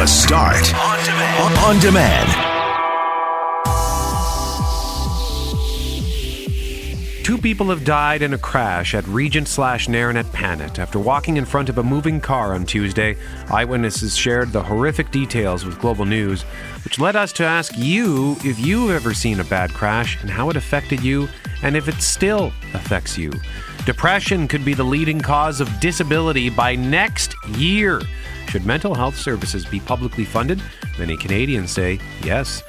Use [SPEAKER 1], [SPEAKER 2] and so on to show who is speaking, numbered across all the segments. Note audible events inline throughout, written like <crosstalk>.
[SPEAKER 1] The Start. On demand. On demand.
[SPEAKER 2] Two people have died in a crash at Regent slash Nairn at Panet after walking in front of a moving car on Tuesday. Eyewitnesses shared the horrific details with Global News, which led us to ask you if you've ever seen a bad crash and how it affected you, and if it still affects you. Depression could be the leading cause of disability by next year. Should mental health services be publicly funded? Many Canadians say yes.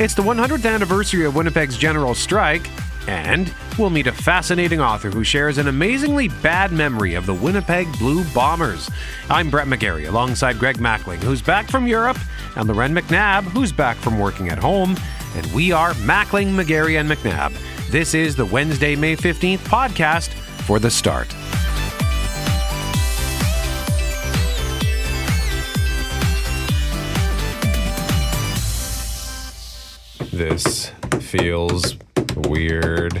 [SPEAKER 2] It's the 100th anniversary of Winnipeg's general strike. And we'll meet a fascinating author who shares an amazingly bad memory of the Winnipeg Blue Bombers. I'm Brett McGarry alongside Greg Mackling, who's back from Europe, and Loren McNabb, who's back from working at home. And we are Mackling, McGarry, and McNabb. This is the Wednesday, May 15th podcast for The Start. This feels weird.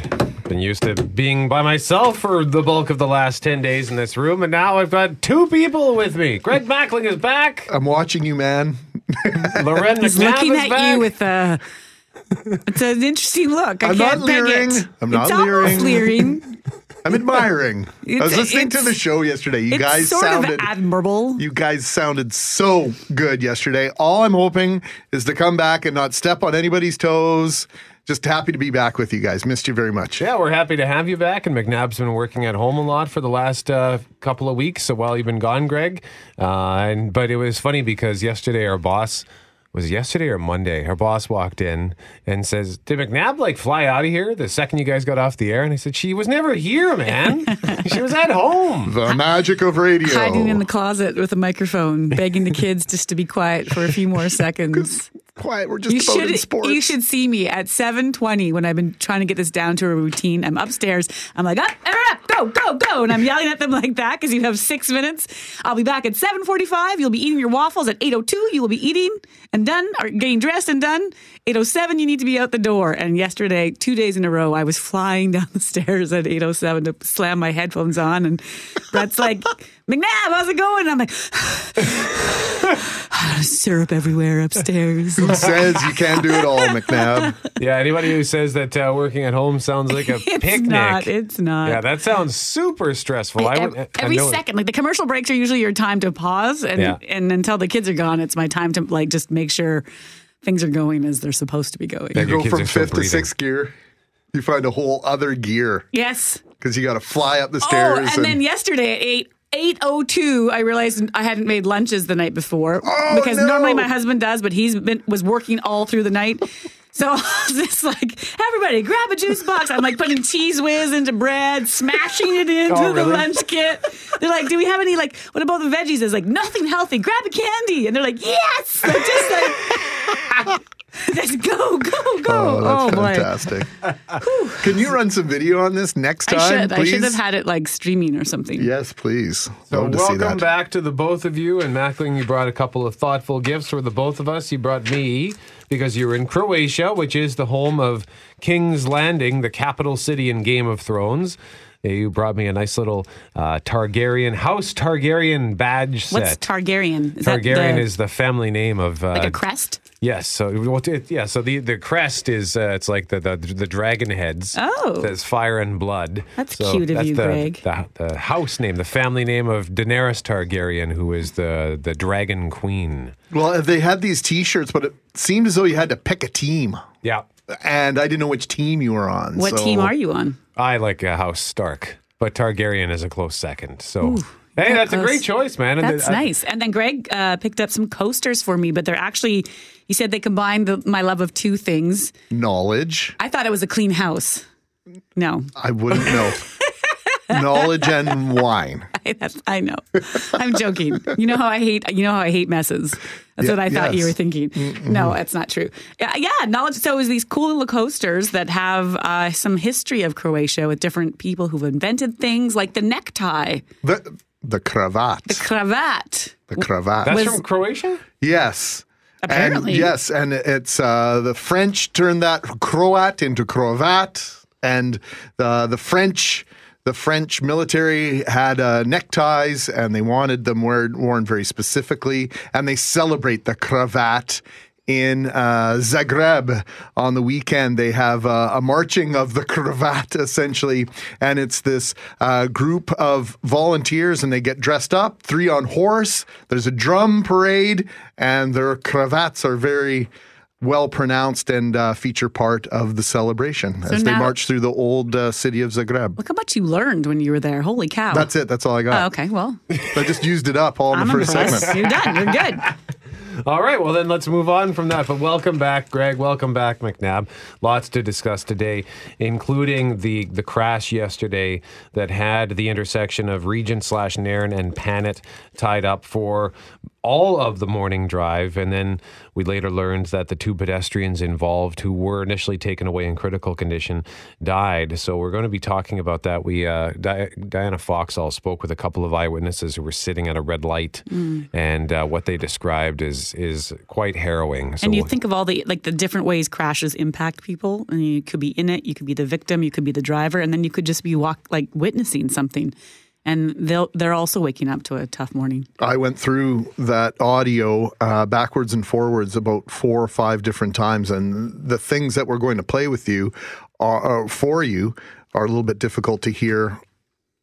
[SPEAKER 2] Been used to being by myself for the bulk of the last 10 days in this room, and now I've got two people with me. Greg Mackling is back.
[SPEAKER 3] I'm watching you, man. <laughs>
[SPEAKER 2] Loren
[SPEAKER 4] He's
[SPEAKER 2] McNabb
[SPEAKER 4] looking
[SPEAKER 2] is
[SPEAKER 4] at
[SPEAKER 2] back.
[SPEAKER 4] you with a. It's an interesting look. I
[SPEAKER 3] I'm
[SPEAKER 4] can't
[SPEAKER 3] not leering.
[SPEAKER 4] it.
[SPEAKER 3] I'm not
[SPEAKER 4] it's almost
[SPEAKER 3] leering. <laughs>
[SPEAKER 4] leering.
[SPEAKER 3] I'm admiring. <laughs> I was listening to the show yesterday. You
[SPEAKER 4] it's
[SPEAKER 3] guys
[SPEAKER 4] sort
[SPEAKER 3] sounded
[SPEAKER 4] of admirable.
[SPEAKER 3] you guys sounded so good yesterday. All I'm hoping is to come back and not step on anybody's toes. Just happy to be back with you guys. Missed you very much.
[SPEAKER 2] Yeah, we're happy to have you back. And McNabb's been working at home a lot for the last uh, couple of weeks. So while you've been gone, Greg, uh, and but it was funny because yesterday our boss was yesterday or Monday. Her boss walked in and says, "Did McNabb like fly out of here the second you guys got off the air?" And I said, "She was never here, man. <laughs> she was at home."
[SPEAKER 3] The magic of radio.
[SPEAKER 4] Hiding in the closet with a microphone, begging the kids just to be quiet for a few more <laughs> seconds.
[SPEAKER 3] Quiet. We're just
[SPEAKER 4] You
[SPEAKER 3] about in
[SPEAKER 4] should
[SPEAKER 3] sports.
[SPEAKER 4] you should see me at 7:20 when I've been trying to get this down to a routine. I'm upstairs. I'm like, ah, up, up, go, go, go, and I'm yelling at them like that because you have six minutes. I'll be back at 7:45. You'll be eating your waffles at 8:02. You will be eating and done, or getting dressed and done. 8:07. You need to be out the door. And yesterday, two days in a row, I was flying <laughs> down the stairs at 8:07 to slam my headphones on, and Brett's like, <laughs> McNabb, how's it going? And I'm like, <sighs> <sighs> syrup everywhere upstairs.
[SPEAKER 3] Who says you can't do it all, McNabb?
[SPEAKER 2] Yeah, anybody who says that uh, working at home sounds like a <laughs>
[SPEAKER 4] It's
[SPEAKER 2] picnic.
[SPEAKER 4] not. It's not.
[SPEAKER 2] yeah, that sounds super stressful. I
[SPEAKER 4] Ev-
[SPEAKER 2] would, I
[SPEAKER 4] every
[SPEAKER 2] know-
[SPEAKER 4] second, like the commercial breaks are usually your time to pause, and
[SPEAKER 2] Yeah.
[SPEAKER 4] and until the kids are gone, it's my time to like just make sure things are going as they're supposed to be going.
[SPEAKER 2] Yeah.
[SPEAKER 3] You go from fifth to sixth gear. You find a whole other gear
[SPEAKER 4] Yes.
[SPEAKER 3] because you got to fly up the oh, stairs.
[SPEAKER 4] Oh, and, then yesterday at eight. 802 I realized I hadn't made lunches the night before.
[SPEAKER 3] Oh,
[SPEAKER 4] because
[SPEAKER 3] no.
[SPEAKER 4] normally my husband does but he's been was working all through the night. So <laughs> I was just like everybody grab a juice box. I'm like putting cheese whiz into bread smashing it into
[SPEAKER 2] Oh,
[SPEAKER 4] the lunch kit. They're like do we have any like what about the veggies? It's like nothing healthy. Grab a candy. And they're like yes. <laughs> I'm just like <laughs> just go go go
[SPEAKER 3] Oh, that's
[SPEAKER 4] boy
[SPEAKER 3] fantastic. <laughs> Can you run some video on this next time,
[SPEAKER 4] I should
[SPEAKER 3] please?
[SPEAKER 4] I should have had it like streaming or something
[SPEAKER 3] Yes, please.
[SPEAKER 2] So
[SPEAKER 3] Love to see
[SPEAKER 2] welcome
[SPEAKER 3] that.
[SPEAKER 2] back to the both of you. And Mackling, you brought a couple of thoughtful gifts for the both of us. You brought me because you're in Croatia, which is the home of King's Landing, the capital city in Game of Thrones. You brought me a nice little uh, Targaryen House Targaryen badge set.
[SPEAKER 4] what's Targaryen is that
[SPEAKER 2] Targaryen
[SPEAKER 4] the-
[SPEAKER 2] is the family name of uh,
[SPEAKER 4] like a crest
[SPEAKER 2] Yes. So well, it, yeah. So the, the crest is uh, it's like the, the the dragon heads.
[SPEAKER 4] Oh.
[SPEAKER 2] There's fire and blood.
[SPEAKER 4] That's
[SPEAKER 2] so
[SPEAKER 4] cute of
[SPEAKER 2] that's
[SPEAKER 4] you,
[SPEAKER 2] the,
[SPEAKER 4] Greg.
[SPEAKER 2] The, the house name, the family name of Daenerys Targaryen, who is the the dragon queen.
[SPEAKER 3] Well, they had these T-shirts, but it seemed as though you had to pick a team,
[SPEAKER 2] Yeah.
[SPEAKER 3] and I didn't know which team you were on.
[SPEAKER 4] What
[SPEAKER 3] so-
[SPEAKER 4] team are you on?
[SPEAKER 2] I like uh, House Stark, but Targaryen is a close second. So. Hey,
[SPEAKER 4] got
[SPEAKER 2] that's a great choice, man. And
[SPEAKER 4] That's
[SPEAKER 2] I-
[SPEAKER 4] nice. And then Greg uh, picked up some coasters for me, but they're actually, he said they combined the, my love of two things.
[SPEAKER 3] Knowledge.
[SPEAKER 4] I thought it was a clean house. No,
[SPEAKER 3] I wouldn't know. <laughs> Knowledge and wine. <laughs>
[SPEAKER 4] I, that's, I know. I'm joking. You know how I hate. You know how I hate messes. That's
[SPEAKER 3] Yeah,
[SPEAKER 4] what I thought you were thinking. No, that's not true. Yeah, yeah, knowledge. So it was these cool little coasters that have uh, some history of Croatia with different people who've invented things, like the necktie,
[SPEAKER 3] The the cravat.
[SPEAKER 4] the cravat.
[SPEAKER 3] The cravat.
[SPEAKER 2] That's
[SPEAKER 4] was-
[SPEAKER 2] from Croatia.
[SPEAKER 3] yes.
[SPEAKER 4] Apparently.
[SPEAKER 3] And yes, and it's uh, the French turned that Croat into cravat, and the the French the French military had uh, neckties and they wanted them wear, worn very specifically, and they celebrate the cravat in uh, Zagreb on the weekend. They have uh, a marching of the <laughs> cravat, essentially, and it's this uh, group of volunteers, and they get dressed up, three on horse. There's a drum parade, and their cravats are very well pronounced and uh, feature part of the celebration
[SPEAKER 4] So
[SPEAKER 3] as they march through the old uh, city of Zagreb.
[SPEAKER 4] Look how much you learned when you were there. Holy cow.
[SPEAKER 3] That's it. That's all I
[SPEAKER 4] Oh,
[SPEAKER 3] got.
[SPEAKER 4] okay. Well, <laughs>
[SPEAKER 3] I just used it up all in
[SPEAKER 4] I'm
[SPEAKER 3] the first
[SPEAKER 4] impressed.
[SPEAKER 3] segment.
[SPEAKER 4] You're done. You're good. <laughs>
[SPEAKER 2] All right, well then let's move on from that. But welcome back, Greg. Welcome back, McNabb. Lots to discuss today, including the the crash yesterday that had the intersection of Regent slash Nairn and Panet tied up for all of the morning drive, and then we later learned that the two pedestrians involved, who were initially taken away in critical condition, died. So we're going to be talking about that. We uh, Di- Diana Foxall spoke with a couple of eyewitnesses who were sitting at a red light, and uh, what they described is is quite harrowing. So
[SPEAKER 4] And you think of all the like the different ways crashes impact people, and you could be in it, you could be the victim, you could be the driver, and then you could just be walk like witnessing something, and they'll they're also waking up to a tough morning.
[SPEAKER 3] I went through that audio uh, backwards and forwards about four or five different times, and the things that we're going to play with you are, are for you are a little bit difficult to hear.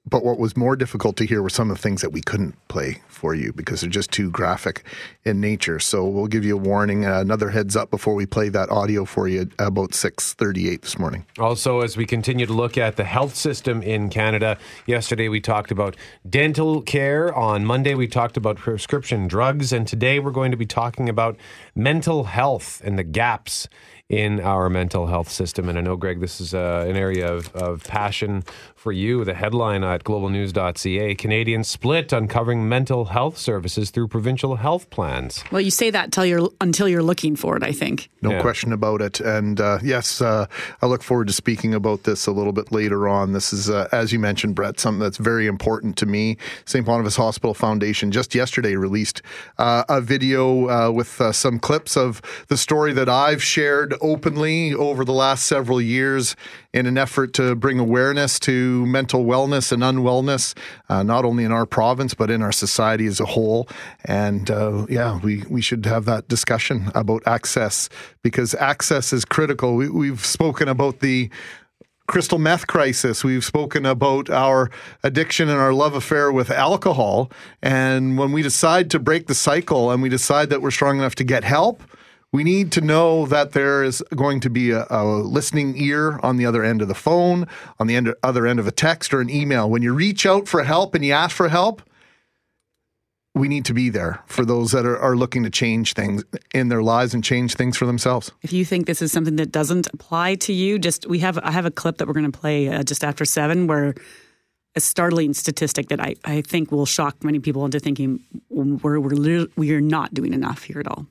[SPEAKER 3] But what was more difficult to hear were some of the things that we couldn't play for you because they're just too graphic in nature. So we'll give you a warning, uh, another heads up before we play that audio for you about six thirty-eight this morning.
[SPEAKER 2] Also, as we continue to look at the health system in Canada, yesterday we talked about dental care. On Monday, we talked about prescription drugs. And today, we're going to be talking about mental health and the gaps in our mental health system. And I know, Greg, this is uh, an area of, of passion for you. The headline at globalnews.ca Canadians split uncovering mental health services through provincial health plans.
[SPEAKER 4] Well, you say that till you're until you're looking for it. I think.
[SPEAKER 3] No
[SPEAKER 2] Yeah.
[SPEAKER 3] question about it. And uh, yes, uh, I look forward to speaking about this a little bit later on. This is, uh, as you mentioned, Brett, something that's very important to me. St. Boniface Hospital Foundation just yesterday released uh, a video uh, with uh, some clips of the story that I've shared openly over the last several years in an effort to bring awareness to mental wellness and unwellness, uh, not only in our province, but in our society as a whole. And uh, yeah, we, we should have that discussion about access because access is critical. We, we've spoken about the crystal meth crisis. We've spoken about our addiction and our love affair with alcohol. And when we decide to break the cycle and we decide that we're strong enough to get help, we need to know that there is going to be a, a listening ear on the other end of the phone, on the end, other end of a text or an email. When you reach out for help and you ask for help, we need to be there for those that are, are looking to change things in their lives and change things for themselves.
[SPEAKER 4] If you think this is something that doesn't apply to you, just we have I have a clip that we're going to play uh, just after seven where a startling statistic that I, I think will shock many people into thinking we're we're we are not doing enough here at all.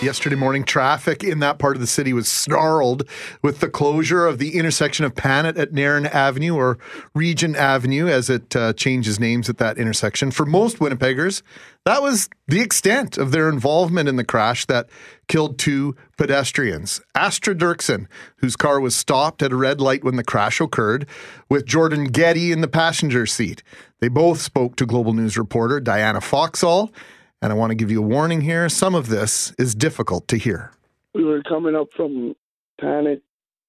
[SPEAKER 3] Yesterday morning, traffic in that part of the city was snarled with the closure of the intersection of Panet at Nairn Avenue or Regent Avenue as it uh, changes names at that intersection. For most Winnipeggers, that was the extent of their involvement in the crash that killed two pedestrians. Astra Dirksen, whose car was stopped at a red light when the crash occurred, with Jordan Getty in the passenger seat. They both spoke to Global News reporter Diana Foxall. And I want to give you a warning here. Some of this is difficult to hear.
[SPEAKER 5] we were coming up from Panet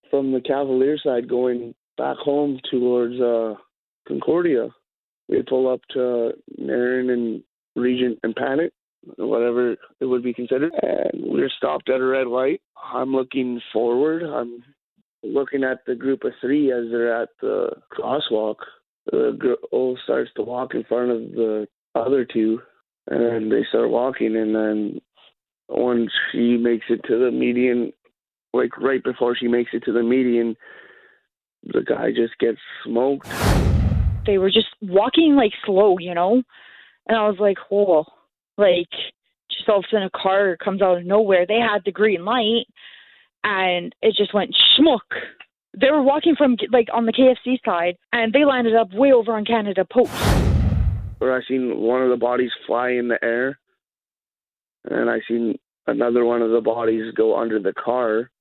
[SPEAKER 5] from the Cavalier side going back home towards uh, Concordia. We pull up to Nairn and Regent and Panet, whatever it would be considered. And we're stopped at a red light. I'm looking forward. I'm looking at the group of three as they're at the crosswalk. The girl starts to walk in front of the other two, and they start walking, and then once she makes it to the median, like right before she makes it to the median, the guy just gets smoked.
[SPEAKER 6] they were just walking like slow, you know? And I was like, whoa, like just all of a sudden a car comes out of nowhere. They had the green light and it just went schmuck. They were walking from like on the KFC side and they landed up way over on Canada Post.
[SPEAKER 5] Where I seen one of the bodies fly in the air, and I seen another one of the bodies go under the car.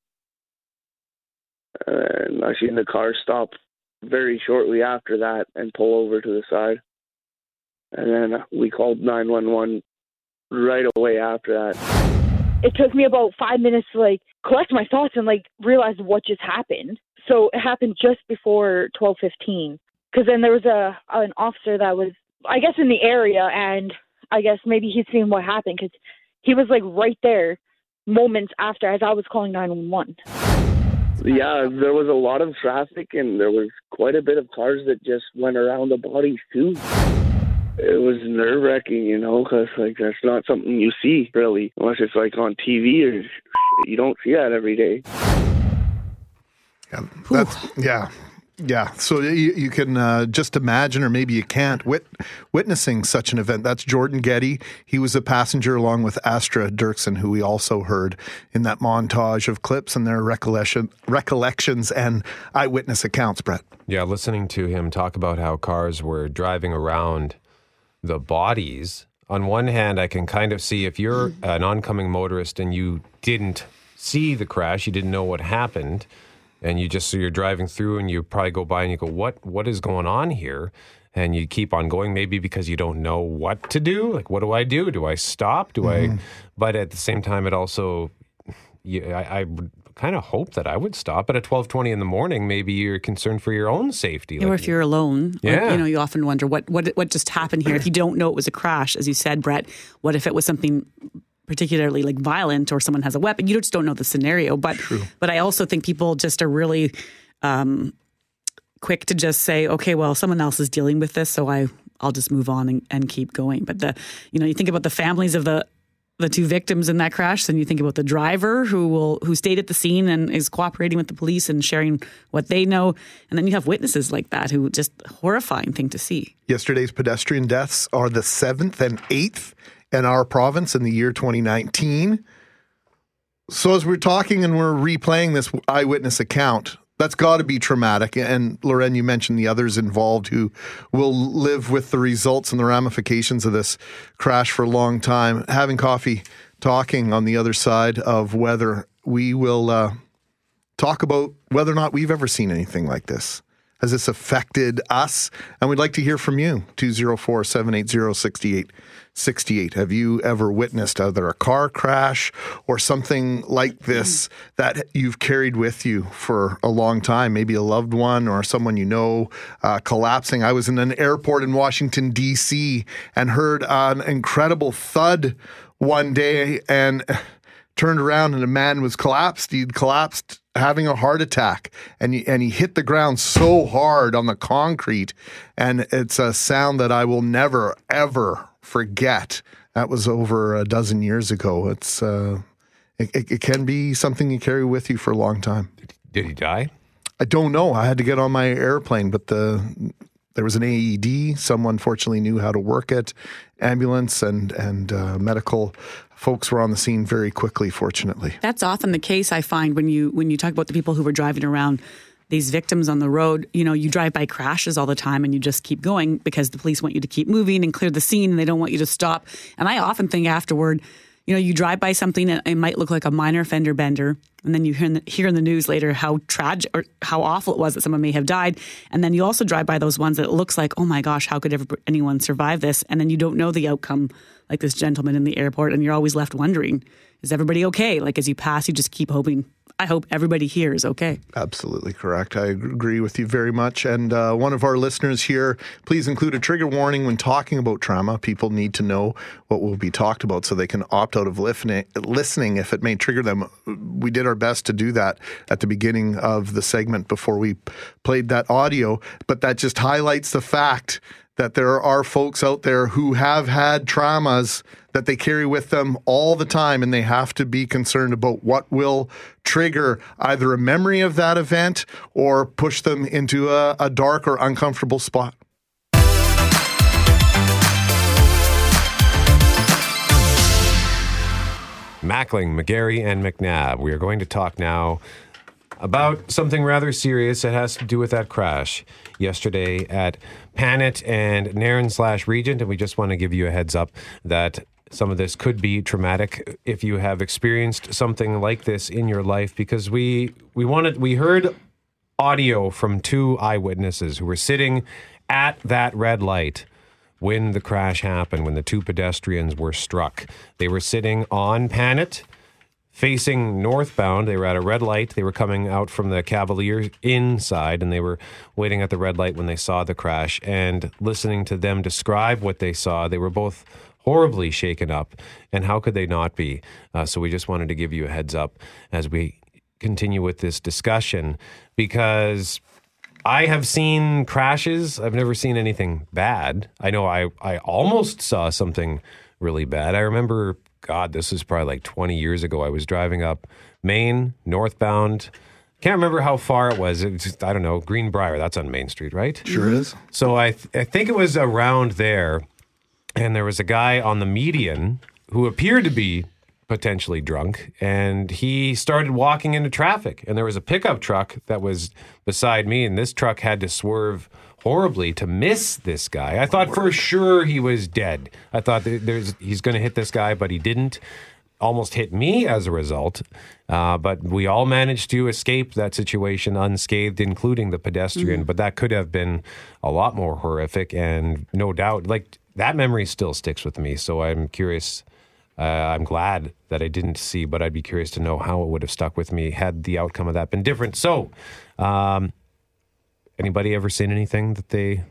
[SPEAKER 5] and I seen the car stop very shortly after that and pull over to the side. And then we called 911 right away after that.
[SPEAKER 6] It took me about five minutes to like collect my thoughts and like realize what just happened. So it happened just before 12:15. Because then there was a an officer that was, I guess, in the area, and I guess maybe he'd seen what happened because he was like right there moments after as I was calling 911.
[SPEAKER 5] Yeah, there was a lot of traffic and there was quite a bit of cars that just went around the bodies too. It was nerve wracking, you know, because like that's not something you see really, unless it's like on TV or you don't see that every day.
[SPEAKER 3] Yeah, that's, yeah, yeah. So you, you can uh, just imagine, or maybe you can't, wit- witnessing such an event. That's Jordan Getty. He was a passenger along with Astra Dirksen, who we also heard in that montage of clips and their recollection, recollections and eyewitness accounts, Brett.
[SPEAKER 2] Yeah, listening to him talk about how cars were driving around the bodies. On one hand, I can kind of see if you're mm-hmm. an oncoming motorist and you didn't see the crash, you didn't know what happened, and you just so you're driving through and you probably go by and you go, "What? What is going on here?" And you keep on going, maybe because you don't know what to do. Like, what do I do? Do I stop? Do I? Mm-hmm. But at the same time, it also, you, I, I would kind of hope that I would stop. But at twelve twenty in the morning, maybe you're concerned for your own safety.
[SPEAKER 4] or
[SPEAKER 2] Like,
[SPEAKER 4] if you're alone, like,
[SPEAKER 2] Yeah.
[SPEAKER 4] you know, you often wonder what what what just happened here. If you don't know it was a crash, as you said, Brett, what if it was something particularly like violent or someone has a weapon? You just don't know the scenario. But but I also think people just are really um, quick to just say, okay, well, someone else is dealing with this, so I I'll just move on and, and keep going. But the you know, you think about the families of the the two victims in that crash, then you think about the driver who will who stayed at the scene and is cooperating with the police and sharing what they know, and then you have witnesses like that who just horrifying thing to see.
[SPEAKER 3] Yesterday's pedestrian deaths are the seventh and eighth in our province in the year 2019. So, as we're talking and we're replaying this eyewitness account, that's got to be traumatic. And Loren, you mentioned the others involved who will live with the results and the ramifications of this crash for a long time. Having coffee, talking on the other side of whether we will uh, talk about whether or not we've ever seen anything like this. Has this affected us? And we'd like to hear from you. 204 780 6868. Have you ever witnessed either a car crash or something like this that you've carried with you for a long time? Maybe a loved one or someone you know uh, collapsing. I was in an airport in Washington, D.C., and heard an incredible thud one day and turned around and a man was collapsed. He'd collapsed having a heart attack and he, and he hit the ground so hard on the concrete and it's a sound that I will never ever forget. That was over a dozen years ago. It's uh, it, it, it can be something you carry with you for a long time.
[SPEAKER 2] did he die?
[SPEAKER 3] I don't know. I had to get on my airplane, but the there was an AED. Someone fortunately knew how to work it. Ambulance and and uh, medical folks were on the scene very quickly. Fortunately,
[SPEAKER 4] That's often the case I find when you when you talk about the people who were driving around these victims on the road, you know, you drive by crashes all the time and you just keep going because the police want you to keep moving and clear the scene and they don't want you to stop. And I often think afterward, you know, you drive by something and it might look like a minor fender bender, and then you hear in the, hear in the news later how tragic or how awful it was that someone may have died, and then you also drive by those ones that it looks like, oh my gosh, how could ever anyone survive this? And then you don't know the outcome, like this gentleman in the airport, and you're always left wondering, is everybody okay? Like as you pass, you just keep hoping. I hope everybody here is okay.
[SPEAKER 3] Absolutely correct. I agree with you very much. And uh, one of our listeners here, please include a trigger warning when talking about trauma. People need to know what will be talked about so they can opt out of listening, listening if it may trigger them. We did our best to do that at the beginning of the segment before we played that audio, but that just highlights the fact that there are folks out there who have had traumas that they carry with them all the time and they have to be concerned about what will trigger either a memory of that event or push them into a, a dark or uncomfortable spot.
[SPEAKER 2] Mackling, McGarry, and McNabb. We are going to talk now about something rather serious. that has to do with that crash yesterday at Panet and Nairn slash Regent, and we just want to give you a heads up that some of this could be traumatic if you have experienced something like this in your life because we we wanted we heard audio from two eyewitnesses who were sitting at that red light when the crash happened, when the two pedestrians were struck. They were sitting on Panet, facing northbound. They were at a red light. They were coming out from the Cavalier inside, and they were waiting at the red light when they saw the crash. And listening to them describe what they saw, they were both horribly shaken up. And how could they not be? Uh, so we just wanted to give you a heads up as we continue with this discussion because I have seen crashes. I've never seen anything bad. I know I, I almost saw something really bad. I remember, God, this is probably like 20 years ago. I was driving up Main, northbound. Can't remember how far it was. It was just, I don't know, Greenbrier. That's on Main Street, right?
[SPEAKER 3] Sure is.
[SPEAKER 2] So I, th- I think it was around there, and there was a guy on the median who appeared to be potentially drunk, and he started walking into traffic. And there was a pickup truck that was beside me, and this truck had to swerve horribly to miss this guy. I thought for sure he was dead. I thought there's he's going to hit this guy, but he didn't. Almost hit me as a result, uh, but we all managed to escape that situation unscathed, including the pedestrian. But that could have been a lot more horrific, and no doubt, like that memory still sticks with me. So I'm curious. Uh, I'm glad that I didn't see, but I'd be curious to know how it would have stuck with me had the outcome of that been different. So, um, anybody ever seen anything that they,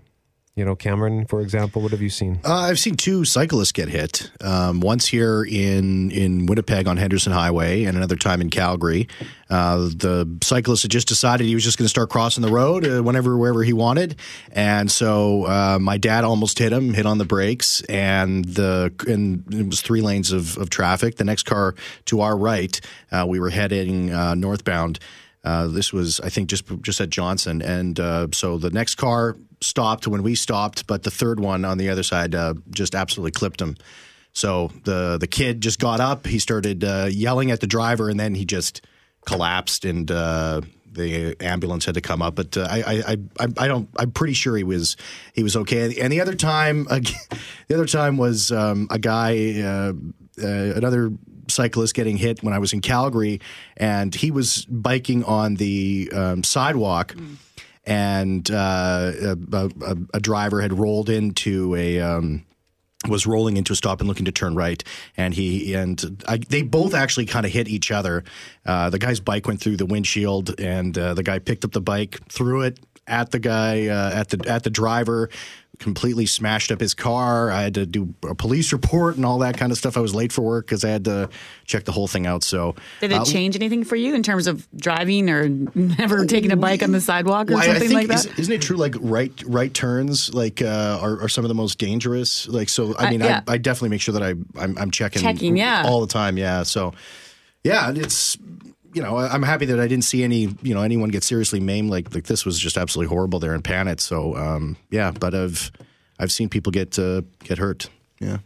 [SPEAKER 2] you know, Cameron, for example, what have you seen?
[SPEAKER 7] Uh, I've seen two cyclists get hit. Um, once here in in Winnipeg on Henderson Highway, and another time in Calgary. Uh, the cyclist had just decided he was just going to start crossing the road uh, whenever wherever he wanted, and so uh, my dad almost hit him, hit on the brakes, and the and it was three lanes of, of traffic. The next car to our right, uh, we were heading uh, northbound. Uh, this was, I think, just just at Johnson, and uh, so the next car stopped when we stopped, but the third one on the other side uh, just absolutely clipped him. So the the kid just got up, he started uh, yelling at the driver, and then he just collapsed, and uh, the ambulance had to come up. But uh, I, I, I, I don't. I'm pretty sure he was he was okay. And the other time, <laughs> the other time was um, a guy, uh, uh, another cyclist getting hit when I was in Calgary, and he was biking on the um, sidewalk. And uh, a, a, a driver had rolled into a um, was rolling into a stop and looking to turn right, and he and I, they both actually kind of hit each other. Uh, the guy's bike went through the windshield, and uh, the guy picked up the bike, threw it at the guy uh, at the at the driver. Completely smashed up his car. I had to do a police report and all that kind of stuff. I was late for work because I had to check the whole thing out. So,
[SPEAKER 4] Did it
[SPEAKER 7] uh,
[SPEAKER 4] change anything for you in terms of driving or <laughs> never taking a bike on the sidewalk or
[SPEAKER 7] Well, I- I
[SPEAKER 4] something
[SPEAKER 7] think-
[SPEAKER 4] like that?
[SPEAKER 7] is- Isn't it true? Like right right turns, like uh, are, are some of the most dangerous. Like so, I
[SPEAKER 4] Uh,
[SPEAKER 7] mean,
[SPEAKER 4] yeah.
[SPEAKER 7] I, I definitely make sure that I I'm, I'm checking
[SPEAKER 4] Checking, yeah.
[SPEAKER 7] all the time. Yeah. So yeah, and it's you know I- I'm happy that I didn't see any you know anyone get seriously maimed. Like like this was just absolutely horrible there in Panet. So um, yeah, but I've I've seen people get uh, get hurt. Yeah.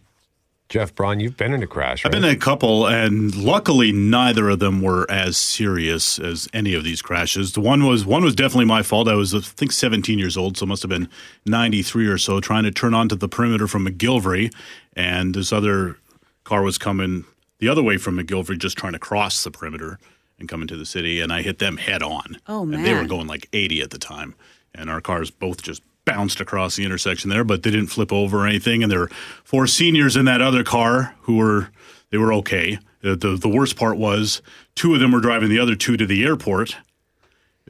[SPEAKER 2] Jeff Braun, you've been in a crash,
[SPEAKER 8] I've been in a couple, and luckily neither of them were as serious as any of these crashes. The one was one was definitely my fault. I was I think 17 years old, so it must have been 93 or so, trying to turn onto the perimeter from McGillivray, and this other car was coming the other way from McGillivray, just trying to cross the perimeter and coming to the city, and I hit them head on.
[SPEAKER 4] Oh,
[SPEAKER 8] And they were going like 80 at the time, and our cars both just bounced across the intersection there, but they didn't flip over or anything. And there were four seniors in that other car who were they were okay. The, the the worst part was two of them were driving the other two to the airport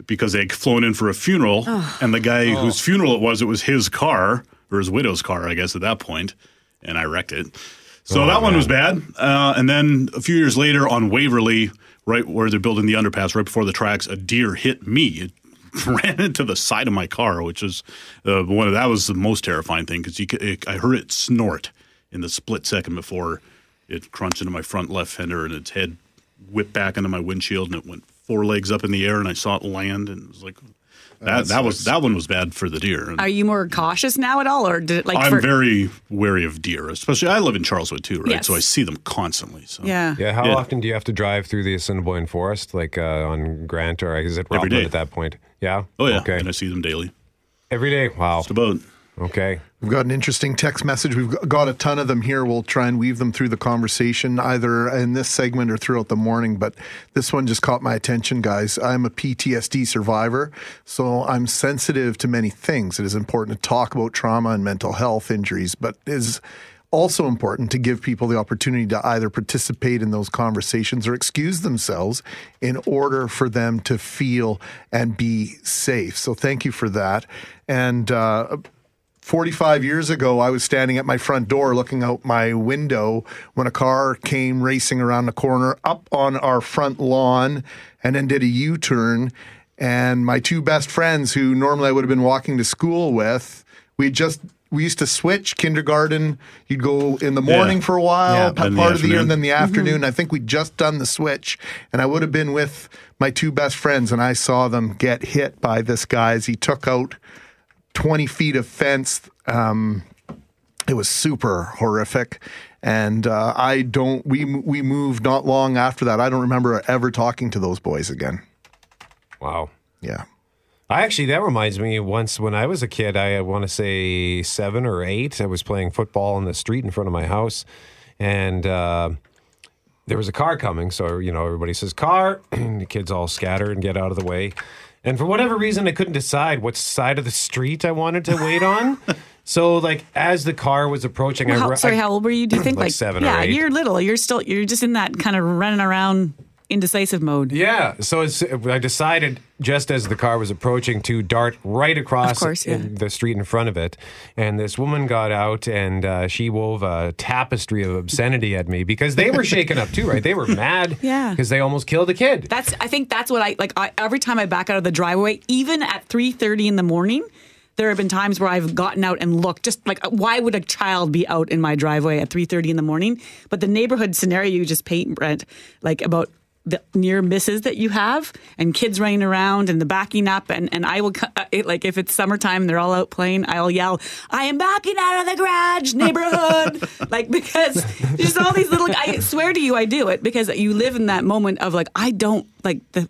[SPEAKER 8] because they had flown in for a funeral, and the guy whose funeral it was, it was his car or his widow's car, I guess, at that point, and I wrecked it. So that one was bad. Uh, and then a few years later on Waverley, right where they're building the underpass, right before the tracks, a deer hit me. It <laughs> ran into the side of my car, which was uh, one of that was the most terrifying thing because I heard it snort in the split second before it crunched into my front left fender and its head whipped back into my windshield and it went four legs up in the air and I saw it land and it was like that. That was that one was bad for the deer.
[SPEAKER 4] Are you more cautious now at all, or did it like?
[SPEAKER 8] I'm
[SPEAKER 4] for,
[SPEAKER 8] very wary of deer, especially I live in Charleswood too, right?
[SPEAKER 4] Yes.
[SPEAKER 8] So I see them constantly. So
[SPEAKER 4] yeah.
[SPEAKER 2] yeah, how
[SPEAKER 8] Yeah.
[SPEAKER 2] often do you have to drive through the Assiniboine Forest, like uh, on Grant, or is it
[SPEAKER 8] Every
[SPEAKER 2] Rockland at that point? Yeah.
[SPEAKER 8] Oh yeah,
[SPEAKER 2] Okay.
[SPEAKER 8] and I see them daily.
[SPEAKER 2] Every day. Wow.
[SPEAKER 8] Just about.
[SPEAKER 2] Okay.
[SPEAKER 3] We've got an interesting text message. We've got a ton of them here. We'll try and weave them through the conversation either in this segment or throughout the morning. But this one just caught my attention, guys. I'm a PTSD survivor, so I'm sensitive to many things. It is important to talk about trauma and mental health injuries, but is also important to give people the opportunity to either participate in those conversations or excuse themselves in order for them to feel and be safe. So thank you for that. And uh, 45 years ago, I was standing at my front door looking out my window when a car came racing around the corner up on our front lawn and then did a U turn. And my two best friends, who normally I would have been walking to school with, we just we used to switch kindergarten. You'd go in the morning
[SPEAKER 8] Yeah.
[SPEAKER 3] for a while,
[SPEAKER 8] Yeah,
[SPEAKER 3] pa-
[SPEAKER 8] then the
[SPEAKER 3] part of the year, and then the mm-hmm. afternoon. I think we'd just done the switch, and I would have been with my two best friends, and I saw them get hit by this guy as he took out 20 feet of fence. Um, it was super horrific. And uh, I don't. We we moved not long after that. I don't remember ever talking to those boys again.
[SPEAKER 2] Wow.
[SPEAKER 3] Yeah.
[SPEAKER 2] I actually, that reminds me once when I was a kid, I want to say seven or eight, I was playing football in the street in front of my house. And uh, there was a car coming. So, you know, everybody says, car. And <clears throat> the kids all scatter and get out of the way. And for whatever reason, I couldn't decide what side of the street I wanted to wait on. <laughs> so, like, as the car was approaching, I,
[SPEAKER 4] How,
[SPEAKER 2] ru-
[SPEAKER 4] sorry,
[SPEAKER 2] I-
[SPEAKER 4] how old were you? Do you <clears throat> think
[SPEAKER 2] Like seven or
[SPEAKER 4] Yeah,
[SPEAKER 2] eight.
[SPEAKER 4] you're little. You're still. You're just in that kind of running around indecisive mode.
[SPEAKER 2] Yeah. So it's, I decided just as the car was approaching to dart right across
[SPEAKER 4] course, yeah.
[SPEAKER 2] the street in front of it. And this woman got out and uh, she wove a tapestry of obscenity at me because they were shaken up too, right? They were mad <laughs>
[SPEAKER 4] Yeah.
[SPEAKER 2] because they almost killed a kid.
[SPEAKER 4] That's. I think that's what I like. I, every time I back out of the driveway, even at three thirty in the morning. There have been times where I've gotten out and looked, just like why would a child be out in my driveway at three thirty in the morning? But the neighborhood scenario you just paint, Brent, like about the near misses that you have and kids running around and the backing up and, and I will like if it's summertime and they're all out playing I'll yell I am backing out of the garage neighborhood <laughs> like because there's all these little I swear to you I do it because you live in that moment of like I don't like the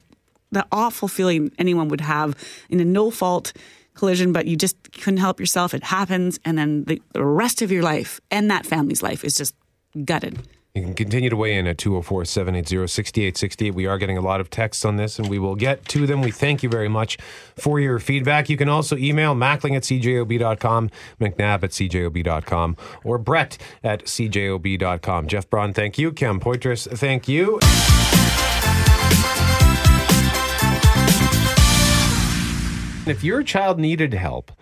[SPEAKER 4] the awful feeling anyone would have in a no fault collision, but you just couldn't help yourself. It happens, and then the, the rest of your life and that family's life is just gutted.
[SPEAKER 2] You can continue to weigh in at 204 780 6868. We are getting a lot of texts on this, and we will get to them. We thank you very much for your feedback. You can also email mackling at cjob.com, mcnabb at cjob.com, or brett at cjob.com. Jeff Braun, thank you. Cam Poitras, thank you. If your child needed help,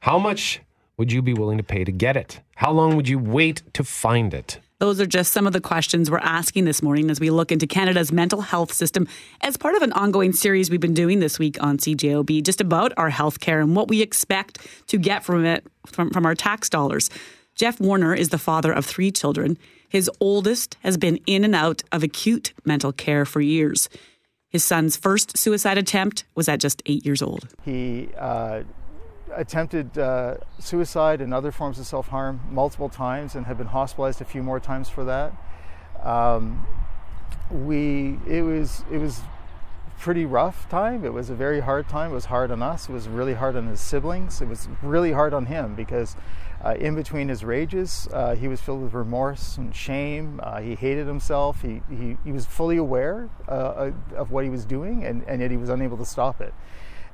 [SPEAKER 2] how much would you be willing to pay to get it? How long would you wait to find it?
[SPEAKER 4] Those are just some of the questions we're asking this morning as we look into Canada's mental health system as part of an ongoing series we've been doing this week on CJOB, just about our health care and what we expect to get from it from, from our tax dollars. Jeff Warner is the father of three children. His oldest has been in and out of acute mental care for years. His son's first suicide attempt was at just eight years old.
[SPEAKER 9] He uh, attempted uh, suicide and other forms of self harm multiple times and had been hospitalized a few more times for that. Um, we it was it was pretty rough time. It was a very hard time. It was hard on us. It was really hard on his siblings. It was really hard on him because uh, in between his rages, uh, he was filled with remorse and shame. Uh, he hated himself. He, he, he was fully aware uh, of what he was doing, and, and yet he was unable to stop it.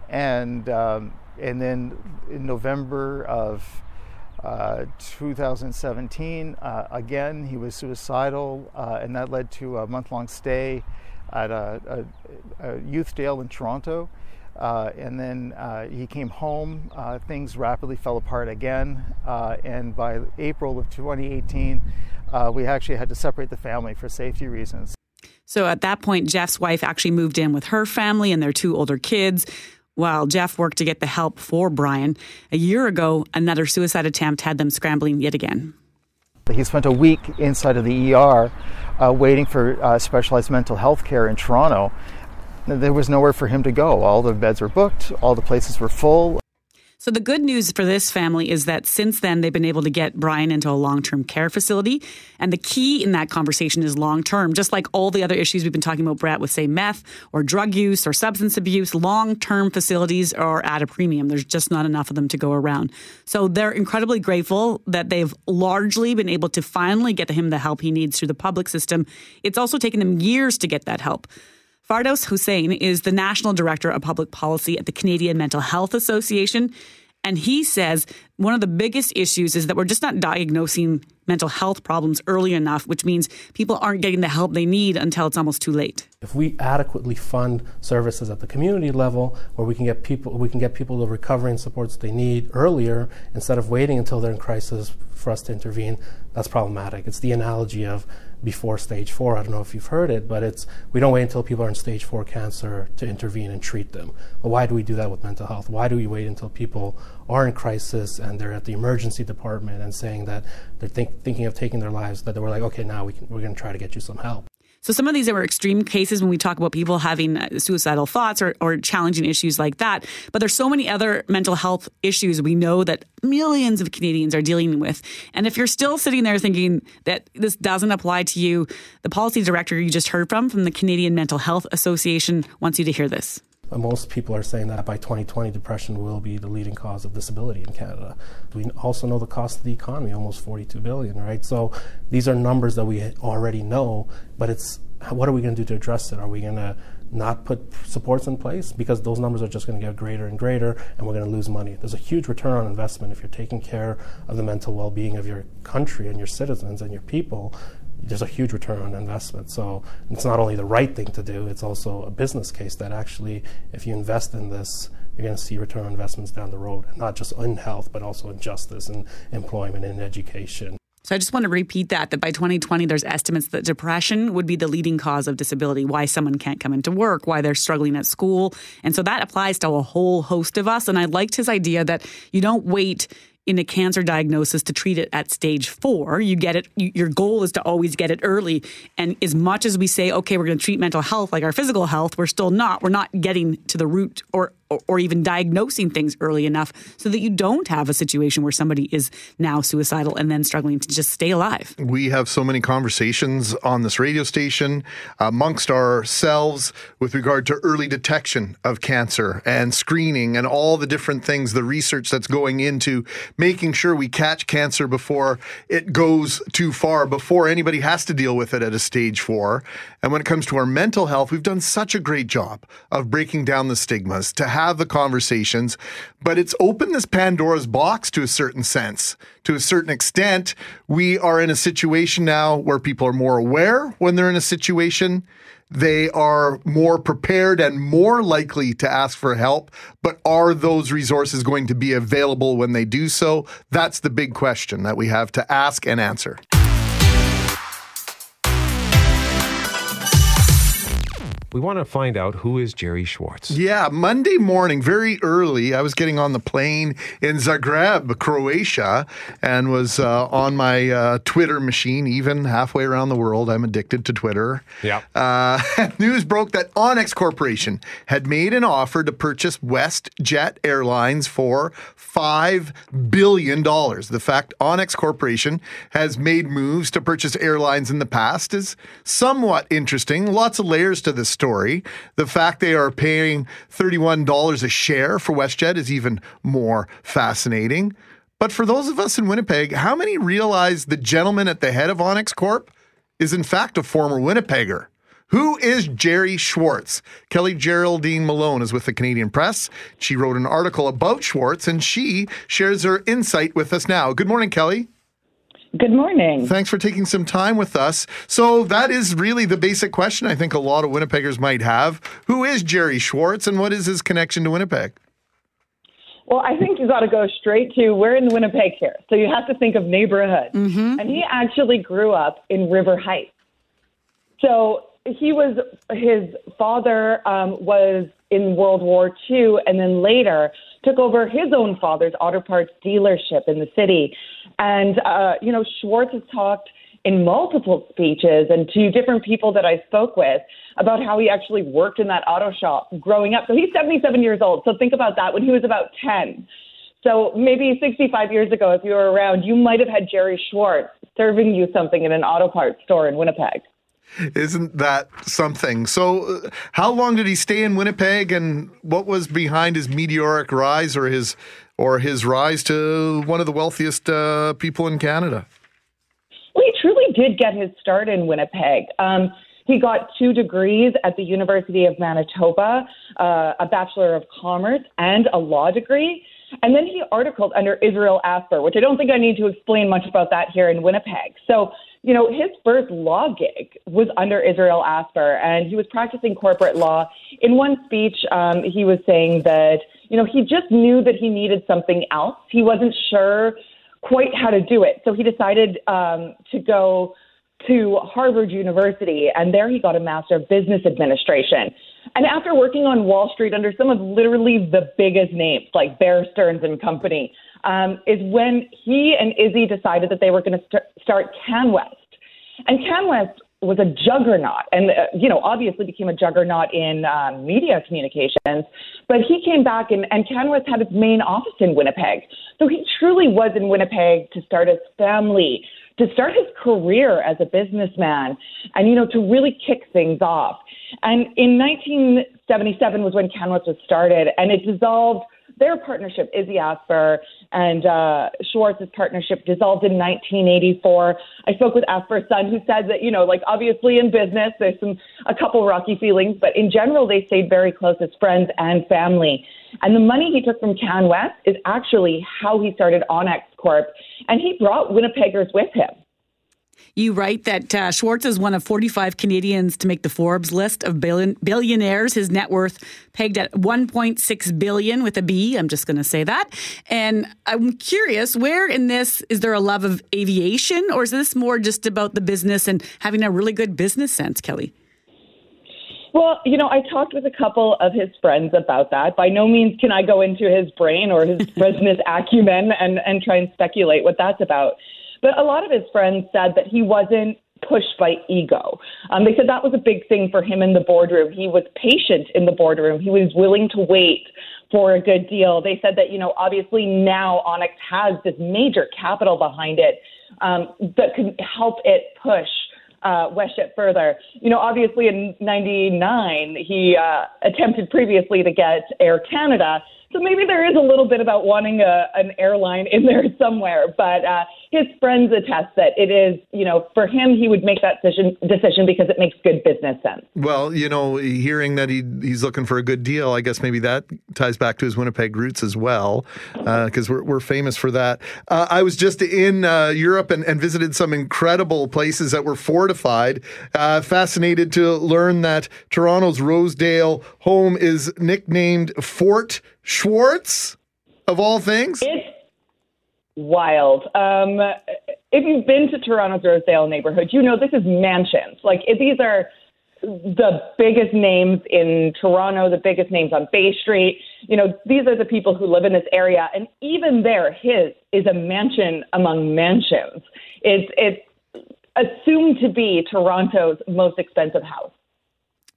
[SPEAKER 9] And um, and then in November of uh, 2017, uh, again he was suicidal, uh, and that led to a month-long stay at a, a, a youth jail in Toronto. Uh, and then uh, he came home. Uh, things rapidly fell apart again. And by April of 2018, uh, we actually had to separate the family for safety reasons.
[SPEAKER 4] So at that point, Jeff's wife actually moved in with her family and their two older kids, while Jeff worked to get the help for Brian. A year ago, another suicide attempt had them scrambling yet again.
[SPEAKER 9] He spent a week inside of the ER uh, waiting for uh, specialized mental health care in Toronto. There was nowhere for him to go. All the beds were booked, all the places were full.
[SPEAKER 4] So the good news for this family is that since then they've been able to get Brian into a long-term care facility, and the key in that conversation is long-term. Just like all the other issues we've been talking about, Brett, with say meth or drug use or substance abuse, long-term facilities are at a premium. There's just not enough of them to go around. So they're incredibly grateful that they've largely been able to finally get him the help he needs through the public system. It's also taken them years to get that help. Fardous Hosseiny is the National Director of Public Policy at the Canadian Mental Health Association. And he says one of the biggest issues is that we're just not diagnosing mental health problems early enough, which means people aren't getting the help they need until it's almost too late.
[SPEAKER 10] If we adequately fund services at the community level where we can get people we can get people the recovery and supports they need earlier instead of waiting until they're in crisis for us to intervene, that's problematic. It's the analogy of before stage four. I don't know if you've heard it, but it's we don't wait until people are in stage four cancer to intervene and treat them. But why do we do that with mental health? Why do we wait until people are in crisis and they're at the emergency department and saying that they're think, thinking of taking their lives? That we're like, okay, now we can, we're going to try to get you some help.
[SPEAKER 4] So some of these are extreme cases when we talk about people having uh, suicidal thoughts or, or challenging issues like that. But there's so many other mental health issues we know that millions of Canadians are dealing with. And if you're still sitting there thinking that this doesn't apply to you, the policy director you just heard from from the Canadian Mental Health Association wants you to hear this.
[SPEAKER 10] Most people are saying that by 2020, depression will be the leading cause of disability in Canada. We also know the cost of the economy, almost 42 billion, right? So these are numbers that we already know, but it's what are we going to do to address it? Are we going to not put supports in place because those numbers are just going to get greater and greater and we're going to lose money. There's a huge return on investment if you're taking care of the mental well-being of your country and your citizens and your people there's a huge return on investment. So it's not only the right thing to do, it's also a business case that actually, if you invest in this, you're going to see return on investments down the road, not just in health, but also in justice and employment and education.
[SPEAKER 4] So I just want to repeat that that by 2020 there's estimates that depression would be the leading cause of disability, why someone can't come into work, why they're struggling at school. And so that applies to a whole host of us and I liked his idea that you don't wait in a cancer diagnosis to treat it at stage four. You get it, you, your goal is to always get it early. And as much as we say, okay, we're going to treat mental health like our physical health, we're still not. We're not getting to the root or or, or even diagnosing things early enough so that you don't have a situation where somebody is now suicidal and then struggling to just stay alive.
[SPEAKER 3] We have so many conversations on this radio station uh, amongst ourselves with regard to early detection of cancer and screening and all the different things, the research that's going into making sure we catch cancer before it goes too far, before anybody has to deal with it at a stage four. And when it comes to our mental health, we've done such a great job of breaking down the stigmas to have the conversations, but it's opened this Pandora's box to a certain sense. To a certain extent, we are in a situation now where people are more aware when they're in a situation. They are more prepared and more likely to ask for help, but are those resources going to be available when they do so? That's the big question that we have to ask and answer.
[SPEAKER 2] We want to find out who is Gerry Schwartz.
[SPEAKER 3] Yeah, Monday morning, very early, I was getting on the plane in Zagreb, Croatia, and was uh, on my uh, Twitter machine, even halfway around the world. I'm addicted to Twitter.
[SPEAKER 2] Yeah.
[SPEAKER 3] Uh, <laughs> news broke that Onex Corporation had made an offer to purchase WestJet Airlines for $5 billion. The fact Onex Corporation has made moves to purchase airlines in the past is somewhat interesting. Lots of layers to this story. The fact they are paying $31 a share for WestJet is even more fascinating. But for those of us in Winnipeg, how many realize the gentleman at the head of Onex Corp is in fact a former Winnipegger? Who is Gerry Schwartz? Kelly Geraldine Malone is with the Canadian Press. She wrote an article about Schwartz and she shares her insight with us now. Good morning, Kelly.
[SPEAKER 11] Good morning.
[SPEAKER 3] Thanks for taking some time with us. So, that is really the basic question I think a lot of Winnipeggers might have. Who is Gerry Schwartz and what is his connection to Winnipeg?
[SPEAKER 11] Well, I think you got to go straight to we're in Winnipeg here. So, you have to think of neighborhood.
[SPEAKER 4] Mm-hmm.
[SPEAKER 11] And he actually grew up in River Heights. So, he was, his father um, was in World War II and then later took over his own father's auto parts dealership in the city. And, uh, you know, Schwartz has talked in multiple speeches and to different people that I spoke with about how he actually worked in that auto shop growing up. So he's 77 years old. So think about that when he was about 10. So maybe 65 years ago, if you were around, you might have had Gerry Schwartz serving you something in an auto parts store in Winnipeg.
[SPEAKER 3] Isn't that something? So, uh, how long did he stay in Winnipeg, and what was behind his meteoric rise, or his, or his rise to one of the wealthiest uh, people in Canada?
[SPEAKER 11] Well, he truly did get his start in Winnipeg. Um, he got two degrees at the University of Manitoba, uh, a Bachelor of Commerce, and a law degree. And then he articled under Israel Asper, which I don't think I need to explain much about that here in Winnipeg. So, you know, his first law gig was under Israel Asper, and he was practicing corporate law. In one speech, um, he was saying that, you know, he just knew that he needed something else. He wasn't sure quite how to do it. So he decided um, to go to Harvard University, and there he got a Master of Business Administration. And after working on Wall Street under some of literally the biggest names, like Bear Stearns and Company, um, is when he and Izzy decided that they were going to st- start CanWest. And CanWest was a juggernaut, and uh, you know, obviously became a juggernaut in uh, media communications. But he came back, and, and CanWest had its main office in Winnipeg. So he truly was in Winnipeg to start his family, to start his career as a businessman, and you know, to really kick things off. And in 1977 was when CanWest was started, and it dissolved. Their partnership, Izzy Asper and uh, Schwartz's partnership, dissolved in 1984. I spoke with Asper's son, who said that you know, like obviously in business, there's some a couple rocky feelings, but in general, they stayed very close as friends and family. And the money he took from CanWest is actually how he started Onex Corp, and he brought Winnipeggers with him.
[SPEAKER 4] You write that uh, Schwartz is one of 45 Canadians to make the Forbes list of billion, billionaires. His net worth pegged at 1.6 billion with a B. I'm just going to say that. And I'm curious, where in this is there a love of aviation, or is this more just about the business and having a really good business sense, Kelly?
[SPEAKER 11] Well, you know, I talked with a couple of his friends about that. By no means can I go into his brain or his <laughs> business acumen and, and try and speculate what that's about. But a lot of his friends said that he wasn't pushed by ego. Um, they said that was a big thing for him in the boardroom. He was patient in the boardroom. He was willing to wait for a good deal. They said that, you know, obviously now Onex has this major capital behind it um, that can help it push uh, WestJet further. You know, obviously in 99, he uh, attempted previously to get Air Canada. So maybe there is a little bit about wanting a, an airline in there somewhere, but uh, his friends attest that it is, you know, for him, he would make that decision, decision because it makes good business sense.
[SPEAKER 3] Well, you know, hearing that he he's looking for a good deal, I guess maybe that ties back to his Winnipeg roots as well, because uh, we're, we're famous for that. Uh, I was just in uh, Europe and, and, visited some incredible places that were fortified. Uh, fascinated to learn that Toronto's Rosedale home is nicknamed Fort Schwartz, of all things.
[SPEAKER 11] It's wild. Um, if you've been to Toronto's Rosedale neighborhood, you know this is mansions. Like these are the biggest names in Toronto, the biggest names on Bay Street. You know, these are the people who live in this area, and even there, his is a mansion among mansions. It's it's assumed to be Toronto's most expensive house.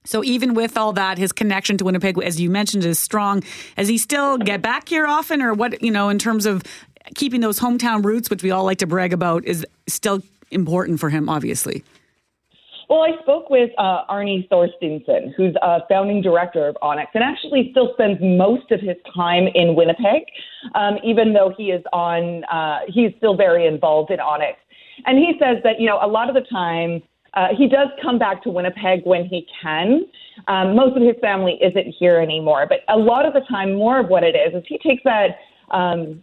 [SPEAKER 4] So even with all that, his connection to Winnipeg, as you mentioned, is strong. Does he still get back here often, or what? You know, in terms of keeping those hometown roots, which we all like to brag about, is still important for him, obviously.
[SPEAKER 11] Well, I spoke with uh, Arni Thorsteinson, who's a founding director of Onex, and actually still spends most of his time in Winnipeg, um, even though he is on. Uh, he's still very involved in Onex, and he says that you know a lot of the time uh, he does come back to Winnipeg when he can. Um, most of his family isn't here anymore, but a lot of the time, more of what it is is he takes that um,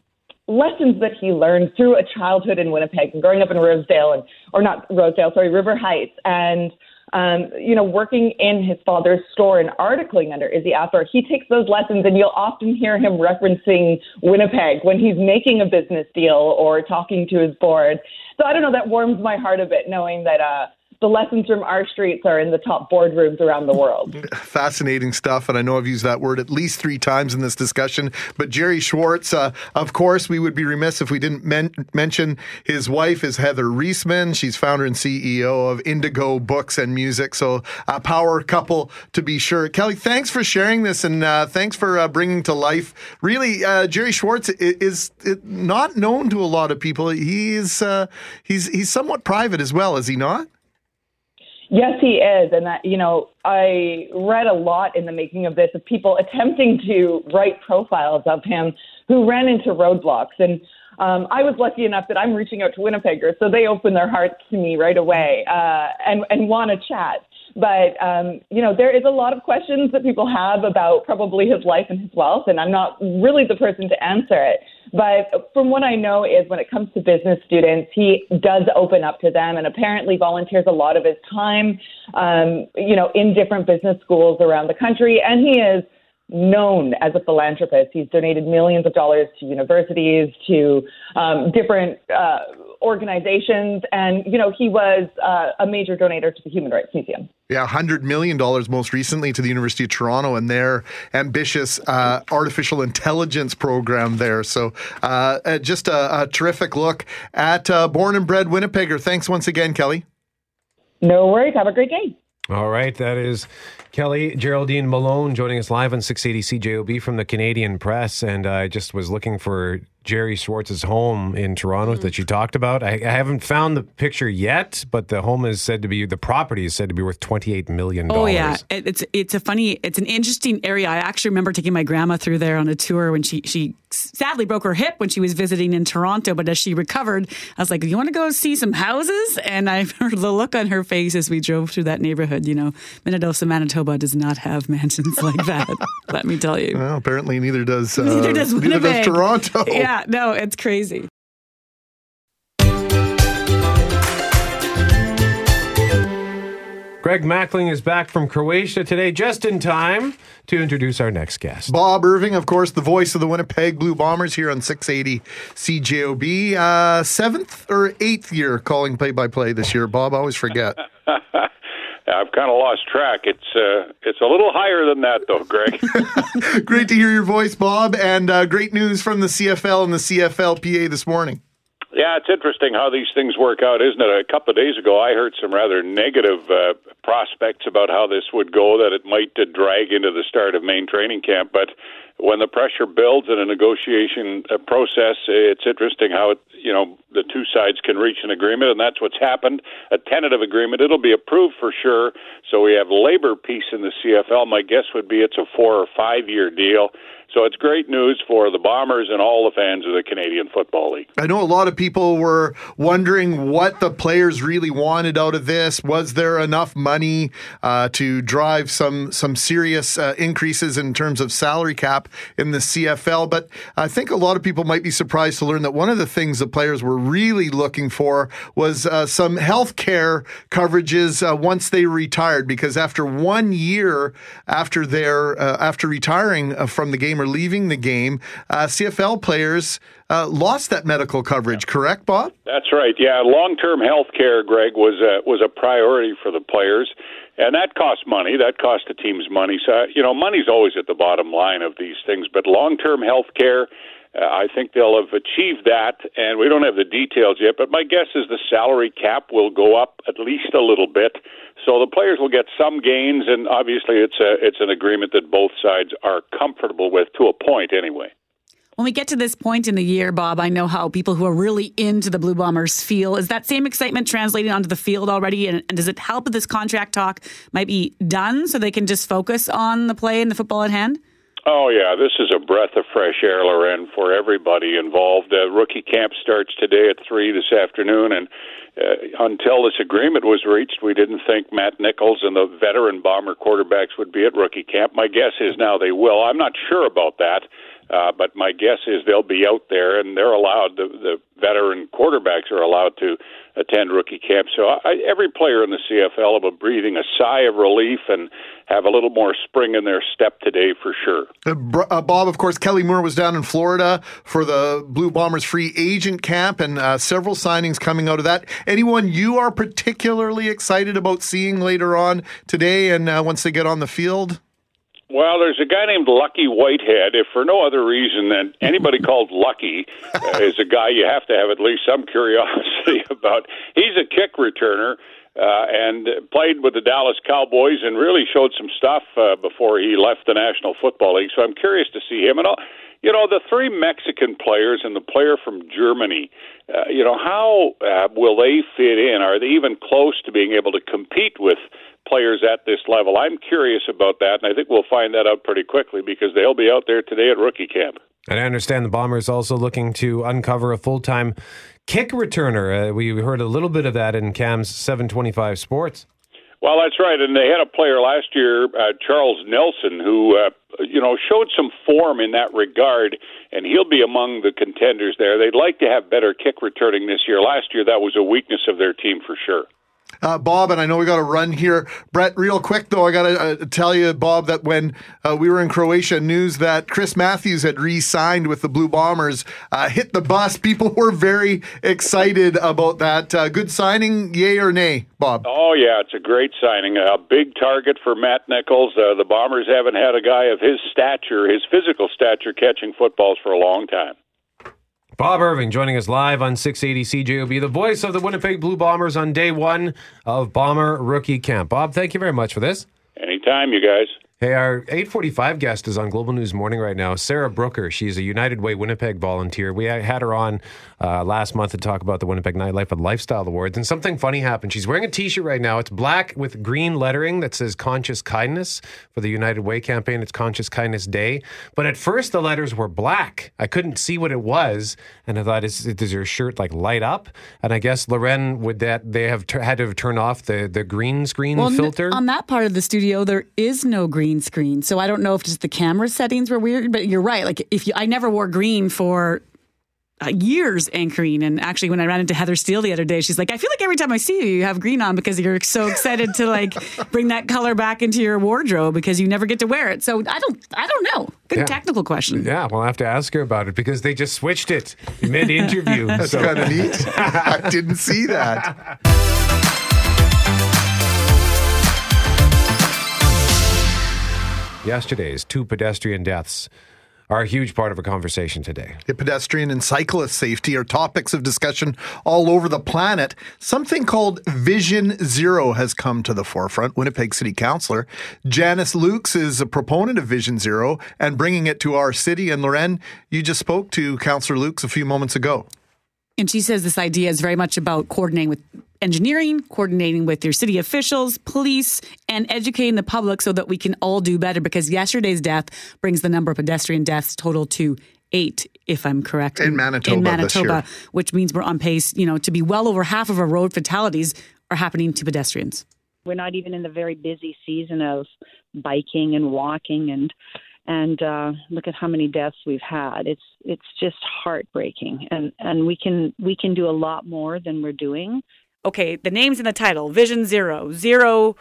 [SPEAKER 11] lessons that he learned through a childhood in Winnipeg and growing up in Rosedale and or not Rosedale, sorry, River Heights and um, you know, working in his father's store and articling under Izzy Asper, he takes those lessons and you'll often hear him referencing Winnipeg when he's making a business deal or talking to his board. So I don't know, that warms my heart a bit knowing that uh the lessons from our streets are in the top boardrooms around the world. <laughs>
[SPEAKER 3] Fascinating stuff, and I know I've used that word at least three times in this discussion. But Gerry Schwartz, uh, of course, we would be remiss if we didn't men- mention his wife is Heather Reisman. She's founder and CEO of Indigo Books and Music, so a power couple to be sure. Kelly, thanks for sharing this, and uh, thanks for uh, bringing to life. Really, uh, Gerry Schwartz is, is, not known to a lot of people. He's uh, he's he's somewhat private as well, is he not?
[SPEAKER 11] Yes, he is. And that, you know, I read a lot in the making of this of people attempting to write profiles of him who ran into roadblocks. And um, I was lucky enough that I'm reaching out to Winnipeggers, so they open their hearts to me right away uh, and, and want to chat. But um, you know, there is a lot of questions that people have about probably his life and his wealth, and I'm not really the person to answer it. But from what I know is when it comes to business students, he does open up to them and apparently volunteers a lot of his time, um, you know, in different business schools around the country. And he is known as a philanthropist. He's donated millions of dollars to universities, to um, different uh, organizations, and you know he was uh, a major donor to the Human Rights Museum.
[SPEAKER 3] Yeah, hundred million dollars most recently to the University of Toronto and their ambitious uh, artificial intelligence program there. So, uh, uh, just a, a, terrific look at uh, born and bred Winnipegger. Thanks once again, Kelly.
[SPEAKER 11] No worries. Have a great day.
[SPEAKER 2] All right, that is Kelly Geraldine Malone joining us live on 680 CJOB from the Canadian Press, and I just was looking for Gerry Schwartz's home in Toronto mm. that you talked about. I, I, haven't found the picture yet, but the home is said to be the property is said to be worth twenty eight million.
[SPEAKER 4] Oh yeah, it's it's a funny, it's an interesting area. I actually remember taking my grandma through there on a tour when she she sadly broke her hip when she was visiting in Toronto, but as she recovered, I was like, "You want to go see some houses?" And I <laughs> heard the look on her face as we drove through that neighborhood. You know, Minnedosa, Manitoba does not have mansions <laughs> like that. let me tell you.
[SPEAKER 3] Well, apparently neither does <laughs> uh,
[SPEAKER 4] neither does Winnipeg.
[SPEAKER 3] Neither does Toronto. <laughs>
[SPEAKER 4] Yeah, no, it's crazy.
[SPEAKER 2] Greg Mackling is back from Croatia today, just in time to introduce our next guest.
[SPEAKER 3] Bob Irving, of course, the voice of the Winnipeg Blue Bombers here on 680 CJOB. Uh, seventh or eighth year calling play by play this year. Bob, I always forget.
[SPEAKER 12] I've kind of lost track. It's uh, it's a little higher than that, though, Greg. <laughs> <laughs>
[SPEAKER 3] great to hear your voice, Bob, and uh, great news from the CFL and the CFLPA this morning.
[SPEAKER 12] Yeah, it's interesting how these things work out, isn't it? A couple of days ago, I heard some rather negative uh, prospects about how this would go, that it might uh, drag into the start of main training camp. But when the pressure builds in a negotiation uh, process, it's interesting how it, you know the two sides can reach an agreement, and that's what's happened. A tentative agreement. It'll be approved for sure. So we have labor peace in the CFL. My guess would be it's a four or five year deal. So it's great news for the Bombers and all the fans of the Canadian Football League.
[SPEAKER 3] I know a lot of people were wondering what the players really wanted out of this. Was there enough money uh, to drive some some serious uh, increases in terms of salary cap in the CFL? But I think a lot of people might be surprised to learn that one of the things the players were really looking for was uh, some health care coverages uh, once they retired, because after one year after their uh, after retiring uh, from the game game or leaving the game, uh, CFL players uh, lost that medical coverage. Correct, Bob?
[SPEAKER 12] That's right. Yeah, long-term health care, Greg, was a, was a priority for the players. And that costs money. That costs the teams money. So, you know, money's always at the bottom line of these things. But long term health care, uh, I think they'll have achieved that, and we don't have the details yet. But my guess is the salary cap will go up at least a little bit. So the players will get some gains, and obviously it's a it's an agreement that both sides are comfortable with to a point, anyway.
[SPEAKER 4] When we get to this point in the year, Bob, I know how people who are really into the Blue Bombers feel. Is that same excitement translating onto the field already? And, and does it help that this contract talk might be done so they can just focus on the play and the football at hand?
[SPEAKER 12] Oh yeah, this is a breath of fresh air, Loren, for everybody involved. Uh, rookie camp starts today at three this afternoon, and uh, until this agreement was reached, we didn't think Matt Nichols and the veteran Bomber quarterbacks would be at rookie camp. My guess is now they will. I'm not sure about that, uh, but my guess is they'll be out there and they're allowed. The, the veteran quarterbacks are allowed to attend rookie camp. So I, every player in the CFL will be breathing a sigh of relief and have a little more spring in their step today for sure.
[SPEAKER 3] Uh, uh, Bob, of course, Kelly Moore was down in Florida for the Blue Bombers free agent camp and uh, several signings coming out of that. Anyone you are particularly excited about seeing later on today and uh, once they get on the field?
[SPEAKER 12] Well, there's a guy named Lucky Whitehead. If for no other reason than <laughs> anybody called Lucky uh, is a guy you have to have at least some curiosity <laughs> about. He's a kick returner uh, and played with the Dallas Cowboys and really showed some stuff uh, before he left the National Football League. So I'm curious to see him. And all, you know, the three Mexican players and the player from Germany. Uh, you know, how uh, will they fit in? Are they even close to being able to compete with? Players at this level. I'm curious about that, and I think we'll find that out pretty quickly because they'll be out there today at rookie camp.
[SPEAKER 2] And I understand the Bombers also looking to uncover a full time kick returner. Uh, we heard a little bit of that in Cam's 725 Sports.
[SPEAKER 12] Well, that's right, and they had a player last year, uh, Charles Nelson, who uh, you know showed some form in that regard, and he'll be among the contenders there. They'd like to have better kick returning this year. Last year, that was a weakness of their team for sure
[SPEAKER 3] uh, Bob, and I know we got to run here. Brett, real quick though, I got to uh, tell you, Bob, that when uh, we were in Croatia, news that Chris Matthews had re-signed with the Blue Bombers uh, hit the bus. People <laughs> were very excited about that. Uh, good signing, yay or nay, Bob?
[SPEAKER 12] Oh yeah, it's a great signing. A big target for Matt Nichols. Uh, the Bombers haven't had a guy of his stature, his physical stature, catching footballs for a long time.
[SPEAKER 2] Bob Irving joining us live on 680 CJOB, the voice of the Winnipeg Blue Bombers on day one of Bomber Rookie Camp. Bob, thank you very much for this.
[SPEAKER 12] Anytime, you guys.
[SPEAKER 2] Hey, our 845 guest is on Global News Morning right now. Sarah Brooker. She's a United Way Winnipeg volunteer. We had her on uh, last month to talk about the Winnipeg Nightlife and Lifestyle Awards, and something funny happened. She's wearing a T-shirt right now. It's black with green lettering that says "Conscious Kindness" for the United Way campaign. It's Conscious Kindness Day, but at first the letters were black. I couldn't see what it was, and I thought, "Is does your shirt like light up?" And I guess Loren would that they have t- had to turn off the the green screen
[SPEAKER 4] well,
[SPEAKER 2] filter
[SPEAKER 4] n- on that part of the studio. There is no green green screen. So I don't know if just the camera settings were weird, but you're right. Like if you, I never wore green for uh, years anchoring. And actually, when I ran into Heather Steele the other day, she's like, I feel like every time I see you, you have green on because you're so excited to like <laughs> bring that color back into your wardrobe because you never get to wear it. So I don't, I don't know. Good yeah. technical question.
[SPEAKER 2] Yeah, we'll have to ask her about it because they just switched it mid interview. <laughs>
[SPEAKER 3] That's so. kind of neat. I <laughs> didn't see that.
[SPEAKER 2] Yesterday's two pedestrian deaths are a huge part of our conversation today.
[SPEAKER 3] Pedestrian and cyclist safety are topics of discussion all over the planet. Something called Vision Zero has come to the forefront. Winnipeg City Councillor Janice Lukes is a proponent of Vision Zero and bringing it to our city. And Loren, you just spoke to Councillor Lukes a few moments ago.
[SPEAKER 4] And she says this idea is very much about coordinating with engineering, coordinating with your city officials, police, and educating the public so that we can all do better. Because yesterday's death brings the number of pedestrian deaths total to eight, if I'm correct,
[SPEAKER 3] in, Manitoba,
[SPEAKER 4] in Manitoba, which means we're on pace, you know, to be well over half of our road fatalities are happening to pedestrians.
[SPEAKER 13] We're not even in the very busy season of biking and walking and and uh, look at how many deaths we've had. It's it's just heartbreaking, and and we can we can do a lot more than we're doing.
[SPEAKER 4] Okay, the name's in the title: Vision Zero, zero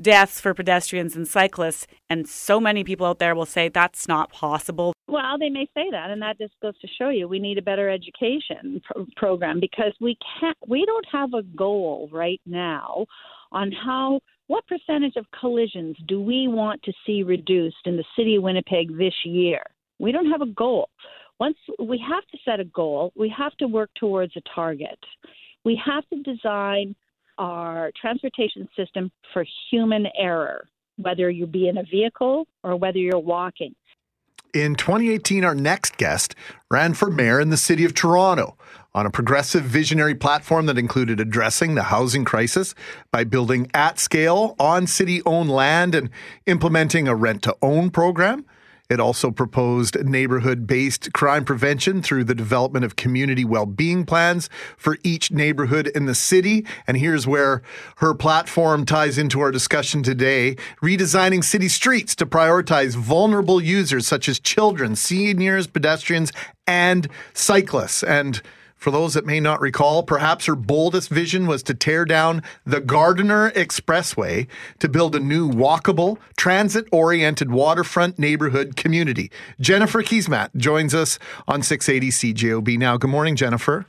[SPEAKER 4] deaths for pedestrians and cyclists, and so many people out there will say that's not possible.
[SPEAKER 13] Well, they may say that, and that just goes to show you we need a better education pro- program because we can't we don't have a goal right now on how what percentage of collisions do we want to see reduced in the city of Winnipeg this year? We don't have a goal. Once we have to set a goal, we have to work towards a target. We have to design our transportation system for human error, whether you be in a vehicle or whether you're walking.
[SPEAKER 3] In 2018, our next guest ran for mayor in the city of Toronto on a progressive visionary platform that included addressing the housing crisis by building at scale on city owned land and implementing a rent to own program. It also proposed neighborhood based crime prevention through the development of community well being plans for each neighborhood in the city. And here's where her platform ties into our discussion today redesigning city streets to prioritize vulnerable users such as children, seniors, pedestrians, and cyclists. And For those that may not recall, perhaps her boldest vision was to tear down the Gardiner Expressway to build a new walkable, transit oriented waterfront neighborhood community. Jennifer Keesmaat joins us on 680 CJOB now. Good morning, Jennifer.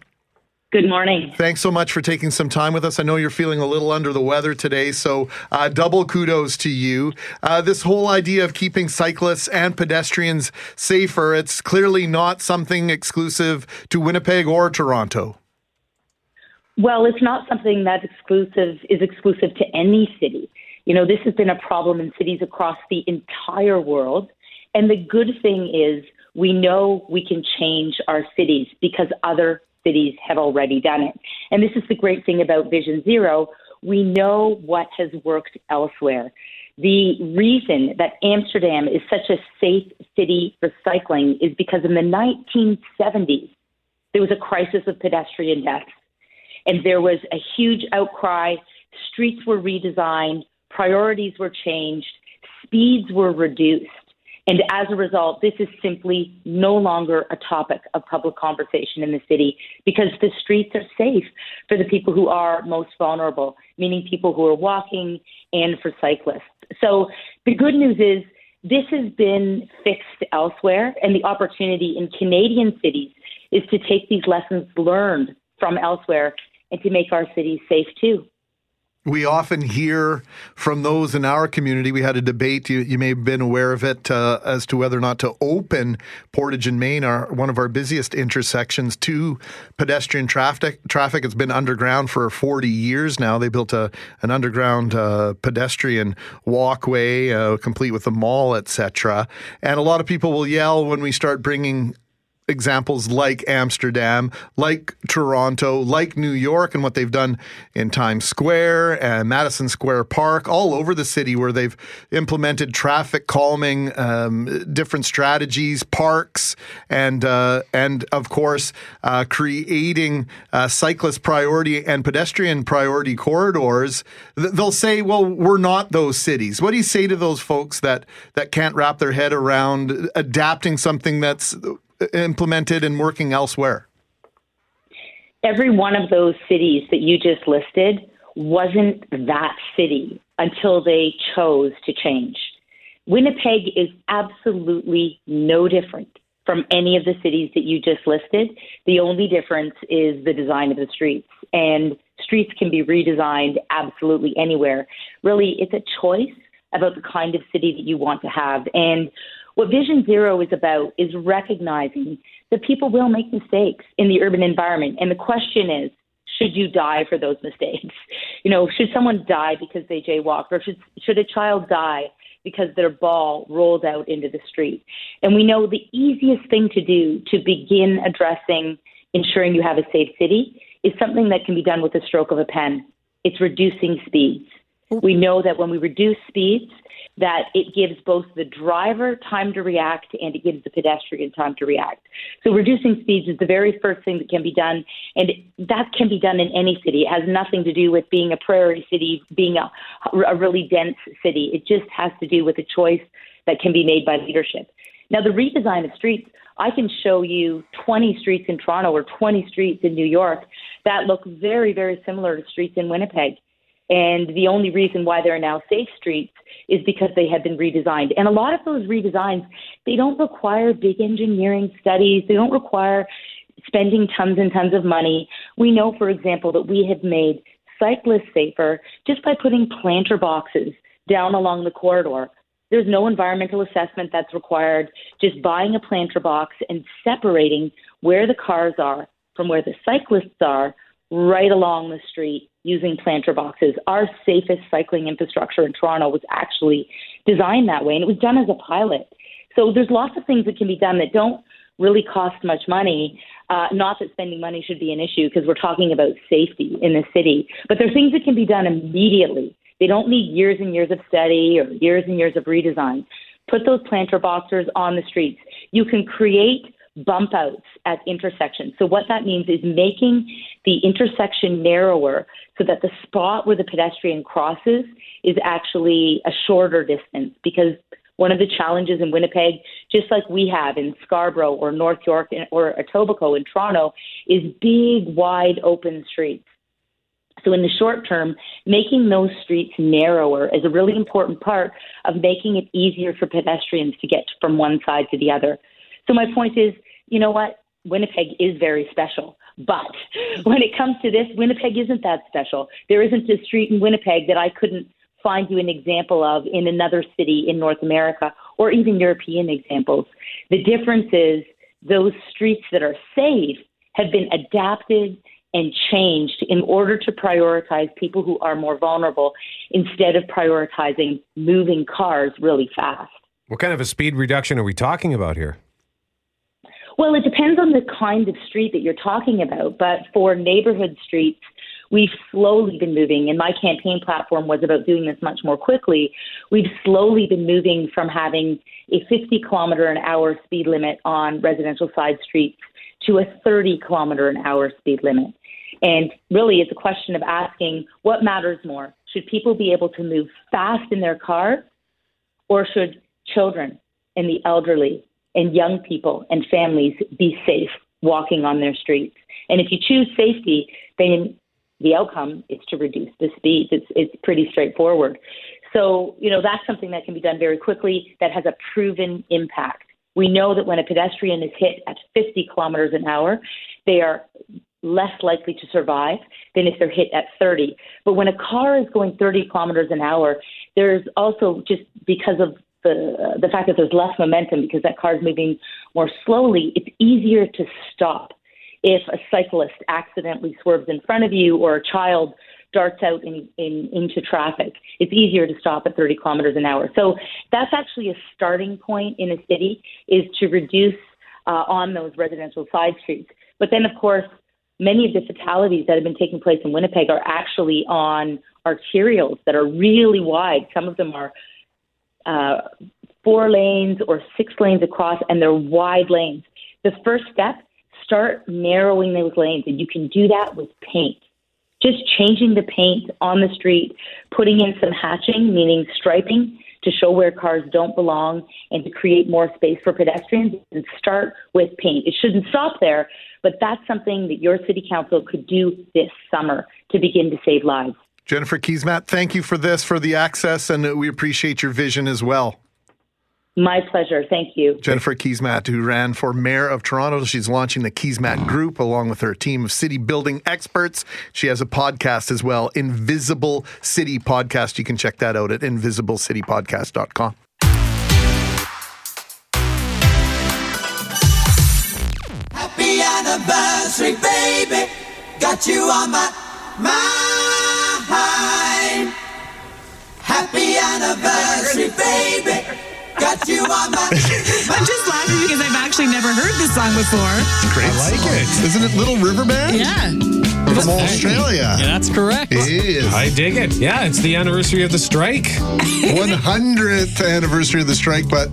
[SPEAKER 14] Good morning.
[SPEAKER 3] Thanks so much for taking some time with us. I know you're feeling a little under the weather today, so uh, double kudos to you. Uh, this whole idea of keeping cyclists and pedestrians safer, it's clearly not something exclusive to Winnipeg or Toronto.
[SPEAKER 14] Well, it's not something that exclusive is exclusive to any city. You know, this has been a problem in cities across the entire world. And the good thing is we know we can change our cities because other cities have already done it. And this is the great thing about Vision Zero. We know what has worked elsewhere. The reason that Amsterdam is such a safe city for cycling is because in the 1970s, there was a crisis of pedestrian deaths. And there was a huge outcry. Streets were redesigned, priorities were changed, speeds were reduced. And as a result, this is simply no longer a topic of public conversation in the city because the streets are safe for the people who are most vulnerable, meaning people who are walking and for cyclists. So the good news is this has been fixed elsewhere, and the opportunity in Canadian cities is to take these lessons learned from elsewhere and to make our cities safe too.
[SPEAKER 3] We often hear from those in our community. We had a debate, you, you may have been aware of it, uh, as to whether or not to open Portage and Main, our, one of our busiest intersections, to pedestrian traffic. Traffic has been underground for 40 years now. They built a, an underground uh, pedestrian walkway, uh, complete with a mall, etc. And a lot of people will yell when we start bringing examples like Amsterdam, like Toronto, like New York, and what they've done in Times Square and Madison Square Park, all over the city, where they've implemented traffic calming, um, different strategies, parks, and uh, and of course uh, creating uh, cyclist priority and pedestrian priority corridors. They'll say, "Well, we're not those cities." What do you say to those folks that that can't wrap their head around adapting something that's implemented and working elsewhere?
[SPEAKER 14] Every one of those cities that you just listed wasn't that city until they chose to change. Winnipeg is absolutely no different from any of the cities that you just listed. The only difference is the design of the streets. And streets can be redesigned absolutely anywhere. Really, it's a choice about the kind of city that you want to have. And what Vision Zero is about is recognizing that people will make mistakes in the urban environment. And the question is, should you die for those mistakes? <laughs> You know, should someone die because they jaywalked, or should should a child die because their ball rolled out into the street? And we know the easiest thing to do to begin addressing ensuring you have a safe city is something that can be done with a stroke of a pen. It's reducing speeds. We know that when we reduce speeds, that it gives both the driver time to react and it gives the pedestrian time to react. So reducing speeds is the very first thing that can be done, and that can be done in any city. It has nothing to do with being a prairie city, being a, a really dense city. It just has to do with a choice that can be made by leadership. Now, the redesign of streets, I can show you 20 streets in Toronto or 20 streets in New York that look very, very similar to streets in Winnipeg. And the only reason why there are now safe streets is because they have been redesigned. And a lot of those redesigns, they don't require big engineering studies. They don't require spending tons and tons of money. We know, for example, that we have made cyclists safer just by putting planter boxes down along the corridor. There's no environmental assessment that's required. Just buying a planter box and separating where the cars are from where the cyclists are right along the street using planter boxes. Our safest cycling infrastructure in Toronto was actually designed that way, and it was done as a pilot. So there's lots of things that can be done that don't really cost much money. Uh, not that spending money should be an issue because we're talking about safety in the city, but there are things that can be done immediately. They don't need years and years of study or years and years of redesign. Put those planter boxes on the streets. You can create bump outs at intersections. So what that means is making the intersection narrower so that the spot where the pedestrian crosses is actually a shorter distance because One of the challenges in Winnipeg, just like we have in Scarborough or North York or Etobicoke in Toronto, is big, wide open streets. So, in the short term, making those streets narrower is a really important part of making it easier for pedestrians to get from one side to the other. So, my point is, you know what? Winnipeg is very special. But <laughs> when it comes to this, Winnipeg isn't that special. There isn't a street in Winnipeg that I couldn't find you an example of in another city in North America or even European examples. The difference is those streets that are safe have been adapted and changed in order to prioritize people who are more vulnerable instead of prioritizing moving cars really fast.
[SPEAKER 2] What kind of a speed reduction are we talking about here?
[SPEAKER 14] Well, it depends on the kind of street that you're talking about, but for neighborhood streets, we've slowly been moving, and my campaign platform was about doing this much more quickly. We've slowly been moving from having a 50 kilometer an hour speed limit on residential side streets to a 30 kilometer an hour speed limit. And really, it's a question of asking what matters more. Should people be able to move fast in their car, or should children and the elderly and young people and families be safe walking on their streets? And if you choose safety, then the outcome is to reduce the speeds. It's it's pretty straightforward. So you know that's something that can be done very quickly. That has a proven impact. We know that when a pedestrian is hit at 50 kilometers an hour, they are less likely to survive than if they're hit at 30. But when a car is going 30 kilometers an hour, there's also just because of the the fact that there's less momentum because that car is moving more slowly, it's easier to stop if a cyclist accidentally swerves in front of you or a child darts out in, in, into traffic. It's easier to stop at 30 kilometers an hour. So that's actually a starting point in a city is to reduce uh, on those residential side streets. But then, of course, many of the fatalities that have been taking place in Winnipeg are actually on arterials that are really wide. Some of them are uh, four lanes or six lanes across, and they're wide lanes. The first step start narrowing those lanes. And you can do that with paint. Just changing the paint on the street, putting in some hatching, meaning striping, to show where cars don't belong and to create more space for pedestrians and start with paint. It shouldn't stop there, but that's something that your city council could do this summer to begin to save lives.
[SPEAKER 3] Jennifer Keesmaat, thank you for this, for the access, and we appreciate your vision as well.
[SPEAKER 14] My pleasure. Thank you.
[SPEAKER 3] Jennifer Keesmaat, who ran for mayor of Toronto. She's launching the Keesmaat Group along with her team of city building experts. She has a podcast as well, Invisible City Podcast. You can check that out at invisiblecitypodcast.com.
[SPEAKER 15] Happy anniversary, baby. Got you on my mind. Happy anniversary, baby. Got you on my. <laughs>
[SPEAKER 4] I'm just laughing because I've actually never heard this song before.
[SPEAKER 3] Great
[SPEAKER 16] I like
[SPEAKER 3] song.
[SPEAKER 16] it.
[SPEAKER 3] Isn't it Little River Band?
[SPEAKER 4] Yeah.
[SPEAKER 3] From Australia.
[SPEAKER 16] Yeah, that's correct.
[SPEAKER 3] It is.
[SPEAKER 2] I dig it. Yeah, it's the anniversary of the strike. <laughs>
[SPEAKER 3] 100th anniversary of the strike, but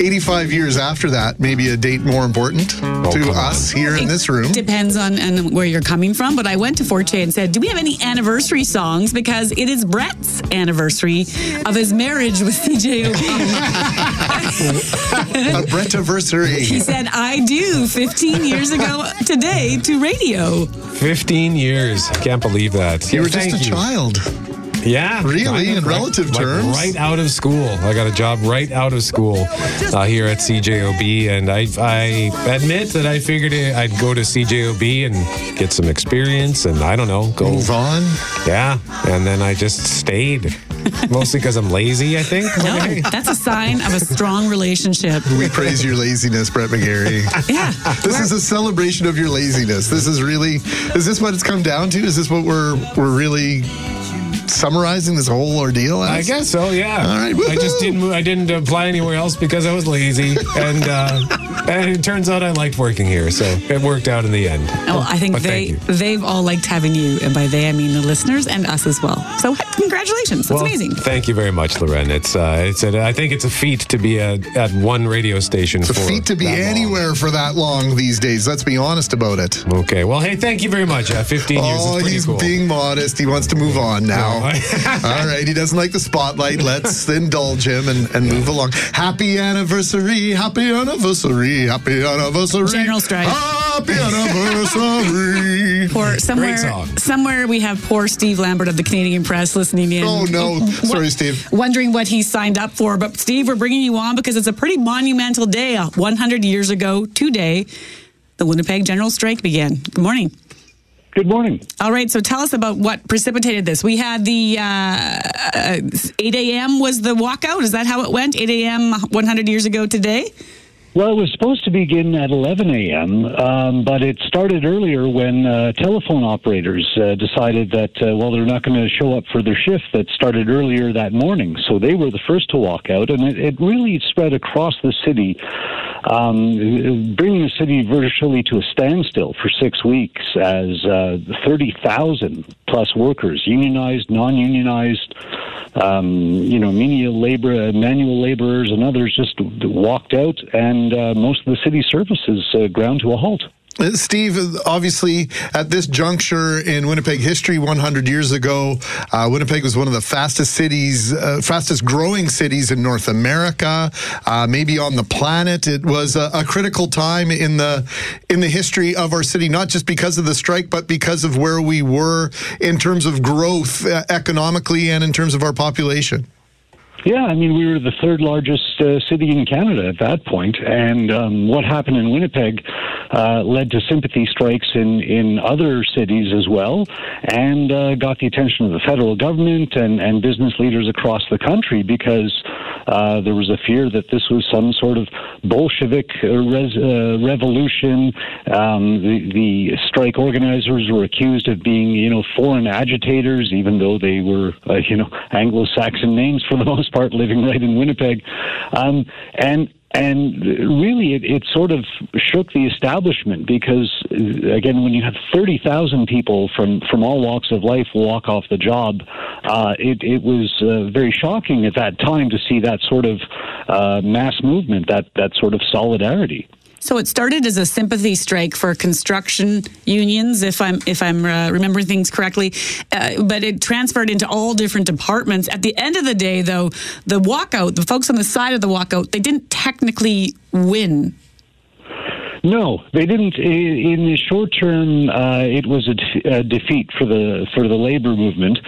[SPEAKER 3] 85 years after that, maybe a date more important oh, to
[SPEAKER 2] Oh, come on.
[SPEAKER 3] us here in this room.
[SPEAKER 4] Depends on, on where you're coming from. But I went to Forte and said, Do we have any anniversary songs? Because it is Brett's anniversary of his marriage with CJOB.
[SPEAKER 3] a <laughs> <laughs> Brett anniversary.
[SPEAKER 4] he said, I do 15 years ago today to radio.
[SPEAKER 2] 15 years. I can't believe that.
[SPEAKER 3] You were just a
[SPEAKER 2] you.
[SPEAKER 3] child.
[SPEAKER 2] Yeah.
[SPEAKER 3] Really,
[SPEAKER 2] kind of,
[SPEAKER 3] in
[SPEAKER 2] right-
[SPEAKER 3] relative
[SPEAKER 2] like
[SPEAKER 3] terms?
[SPEAKER 2] Right out of school. I got a job right out of school uh, here at CJOB. And I, I admit that I figured it- I'd go to CJOB and get some experience and I don't know, go.
[SPEAKER 3] Move on.
[SPEAKER 2] Yeah. And then I just stayed. <laughs> Mostly because I'm lazy, I think. <laughs>
[SPEAKER 4] No, that's a sign of a strong relationship.
[SPEAKER 3] We praise your laziness, Brett McGarry. <laughs>
[SPEAKER 4] Yeah.
[SPEAKER 3] This is a celebration of your laziness. This is really is this what it's come down to? Is this what we're we're really summarizing this whole ordeal as?
[SPEAKER 2] I guess so. Yeah.
[SPEAKER 3] All right,
[SPEAKER 2] I just didn't. Move, I didn't apply anywhere else because I was lazy, and uh, And it turns out I liked working here, so it worked out in the end.
[SPEAKER 4] Well, I think
[SPEAKER 2] But
[SPEAKER 4] they they've all liked having you, and by they I mean the listeners and us as well. So congratulations, that's
[SPEAKER 2] Well,
[SPEAKER 4] amazing.
[SPEAKER 2] Thank you very much, Loren. It's uh, it's a, I think it's a feat to be at, at one radio station.
[SPEAKER 3] It's a feat to be
[SPEAKER 2] that long.
[SPEAKER 3] anywhere for that long these days. Let's be honest about it.
[SPEAKER 2] Okay. Well, hey, thank you very much. Uh, 15 years
[SPEAKER 3] Oh,
[SPEAKER 2] is pretty
[SPEAKER 3] he's
[SPEAKER 2] cool.
[SPEAKER 3] being modest. He wants to move on now. <laughs> All right, he doesn't like the spotlight. Let's <laughs> indulge him and, and move along. Happy anniversary, happy anniversary, happy anniversary.
[SPEAKER 4] General strike.
[SPEAKER 3] Happy anniversary. <laughs>
[SPEAKER 4] Poor somewhere, somewhere we have poor Steve Lambert of the Canadian Press listening in.
[SPEAKER 3] Oh, no. Sorry, Steve.
[SPEAKER 4] Wondering what he signed up for. But Steve, we're bringing you on because it's a pretty monumental day. Uh, 100 years ago today, the Winnipeg General Strike began. Good morning.
[SPEAKER 16] Good morning.
[SPEAKER 4] All right, so tell us about what precipitated this. We had the uh, uh, 8 a.m. was the walkout. Is that how it went? 8 a.m. 100 years ago today?
[SPEAKER 16] Well, it was supposed to begin at 11 a.m., um, but it started earlier when uh, telephone operators uh, decided that, uh, well, they're not going to show up for their shift that started earlier that morning. So they were the first to walk out, and it, it really spread across the city, um, bringing the city virtually to a standstill for six weeks as uh, 30,000 plus workers, unionized, non unionized, um, you know, menial labor, manual laborers, and others just walked out, and uh, most of the city services uh, ground to a halt.
[SPEAKER 3] Uh, Steve, obviously, at this juncture in Winnipeg history, 100 years ago, uh, Winnipeg was one of the fastest cities, uh, fastest growing cities in North America, uh, maybe on the planet. It was a, a critical time in the in the history of our city, not just because of the strike, but because of where we were in terms of growth economically and in terms of our population.
[SPEAKER 16] Yeah, I mean, we were the third largest uh, city in Canada at that point, and um, what happened in Winnipeg uh, led to sympathy strikes in, in other cities as well, and uh, got the attention of the federal government and, and business leaders across the country because uh, there was a fear that this was some sort of Bolshevik uh, res, uh, revolution. Um, the, the strike organizers were accused of being, you know, foreign agitators, even though they were, you know, Anglo-Saxon names for the most part, living right in Winnipeg, um, and and really it, it sort of shook the establishment because uh, again when you have 30,000 people from from all walks of life walk off the job uh, it, it was uh, very shocking at that time to see that sort of uh, mass movement that that sort of solidarity
[SPEAKER 4] So it started as a sympathy strike for construction unions, if I'm if I'm uh, remembering things correctly, uh, but it transferred into all different departments. At the end of the day, though, the walkout, the folks on the side of the walkout, they didn't technically win.
[SPEAKER 16] No, they didn't. In the short term, uh, it was a, de- a defeat for the for the labor movement.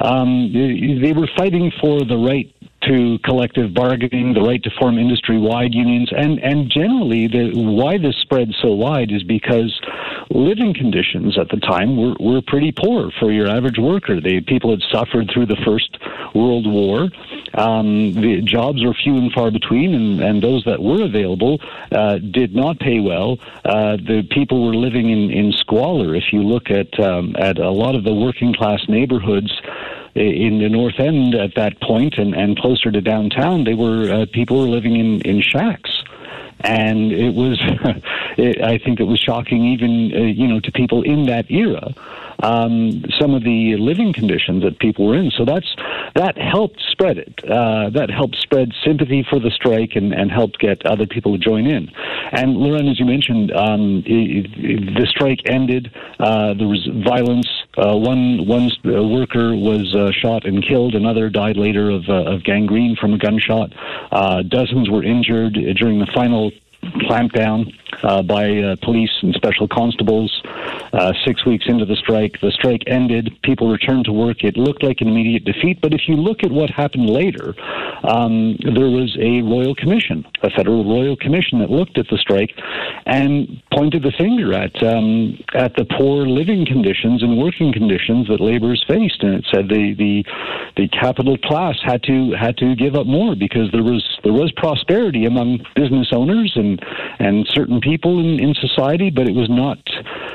[SPEAKER 16] Um, they, they were fighting for the right to collective bargaining, the right to form industry-wide unions, and and generally, the, why this spread so wide is because living conditions at the time were, were pretty poor for your average worker. They people had suffered through the First World War. Um, the jobs were few and far between, and, and those that were available uh, did not pay well. Uh, the people were living in, in squalor. If you look at um, at a lot of the working class neighborhoods in the North End at that point, and, and closer to downtown, they were uh, people were living in, in shacks. And it was <laughs> it, i think it was shocking even uh, you know to people in that era um, some of the living conditions that people were in. So that's that helped spread it. Uh, that helped spread sympathy for the strike and, and helped get other people to join in. And Lauren as you mentioned um, i i the strike ended uh, there was violence. Uh, one one uh, worker was uh, shot and killed. Another died later of, uh, of gangrene from a gunshot. Uh, dozens were injured during the final clampdown uh, by uh, police and special constables. Uh, six weeks into the strike, the strike ended. People returned to work. It looked like an immediate defeat, but if you look at what happened later, um, there was a royal commission, a federal royal commission that looked at the strike and pointed the finger at um, at the poor living conditions and working conditions that laborers faced, and it said the the the capital class had to had to give up more because there was there was prosperity among business owners and and certain people in, in society, but it was not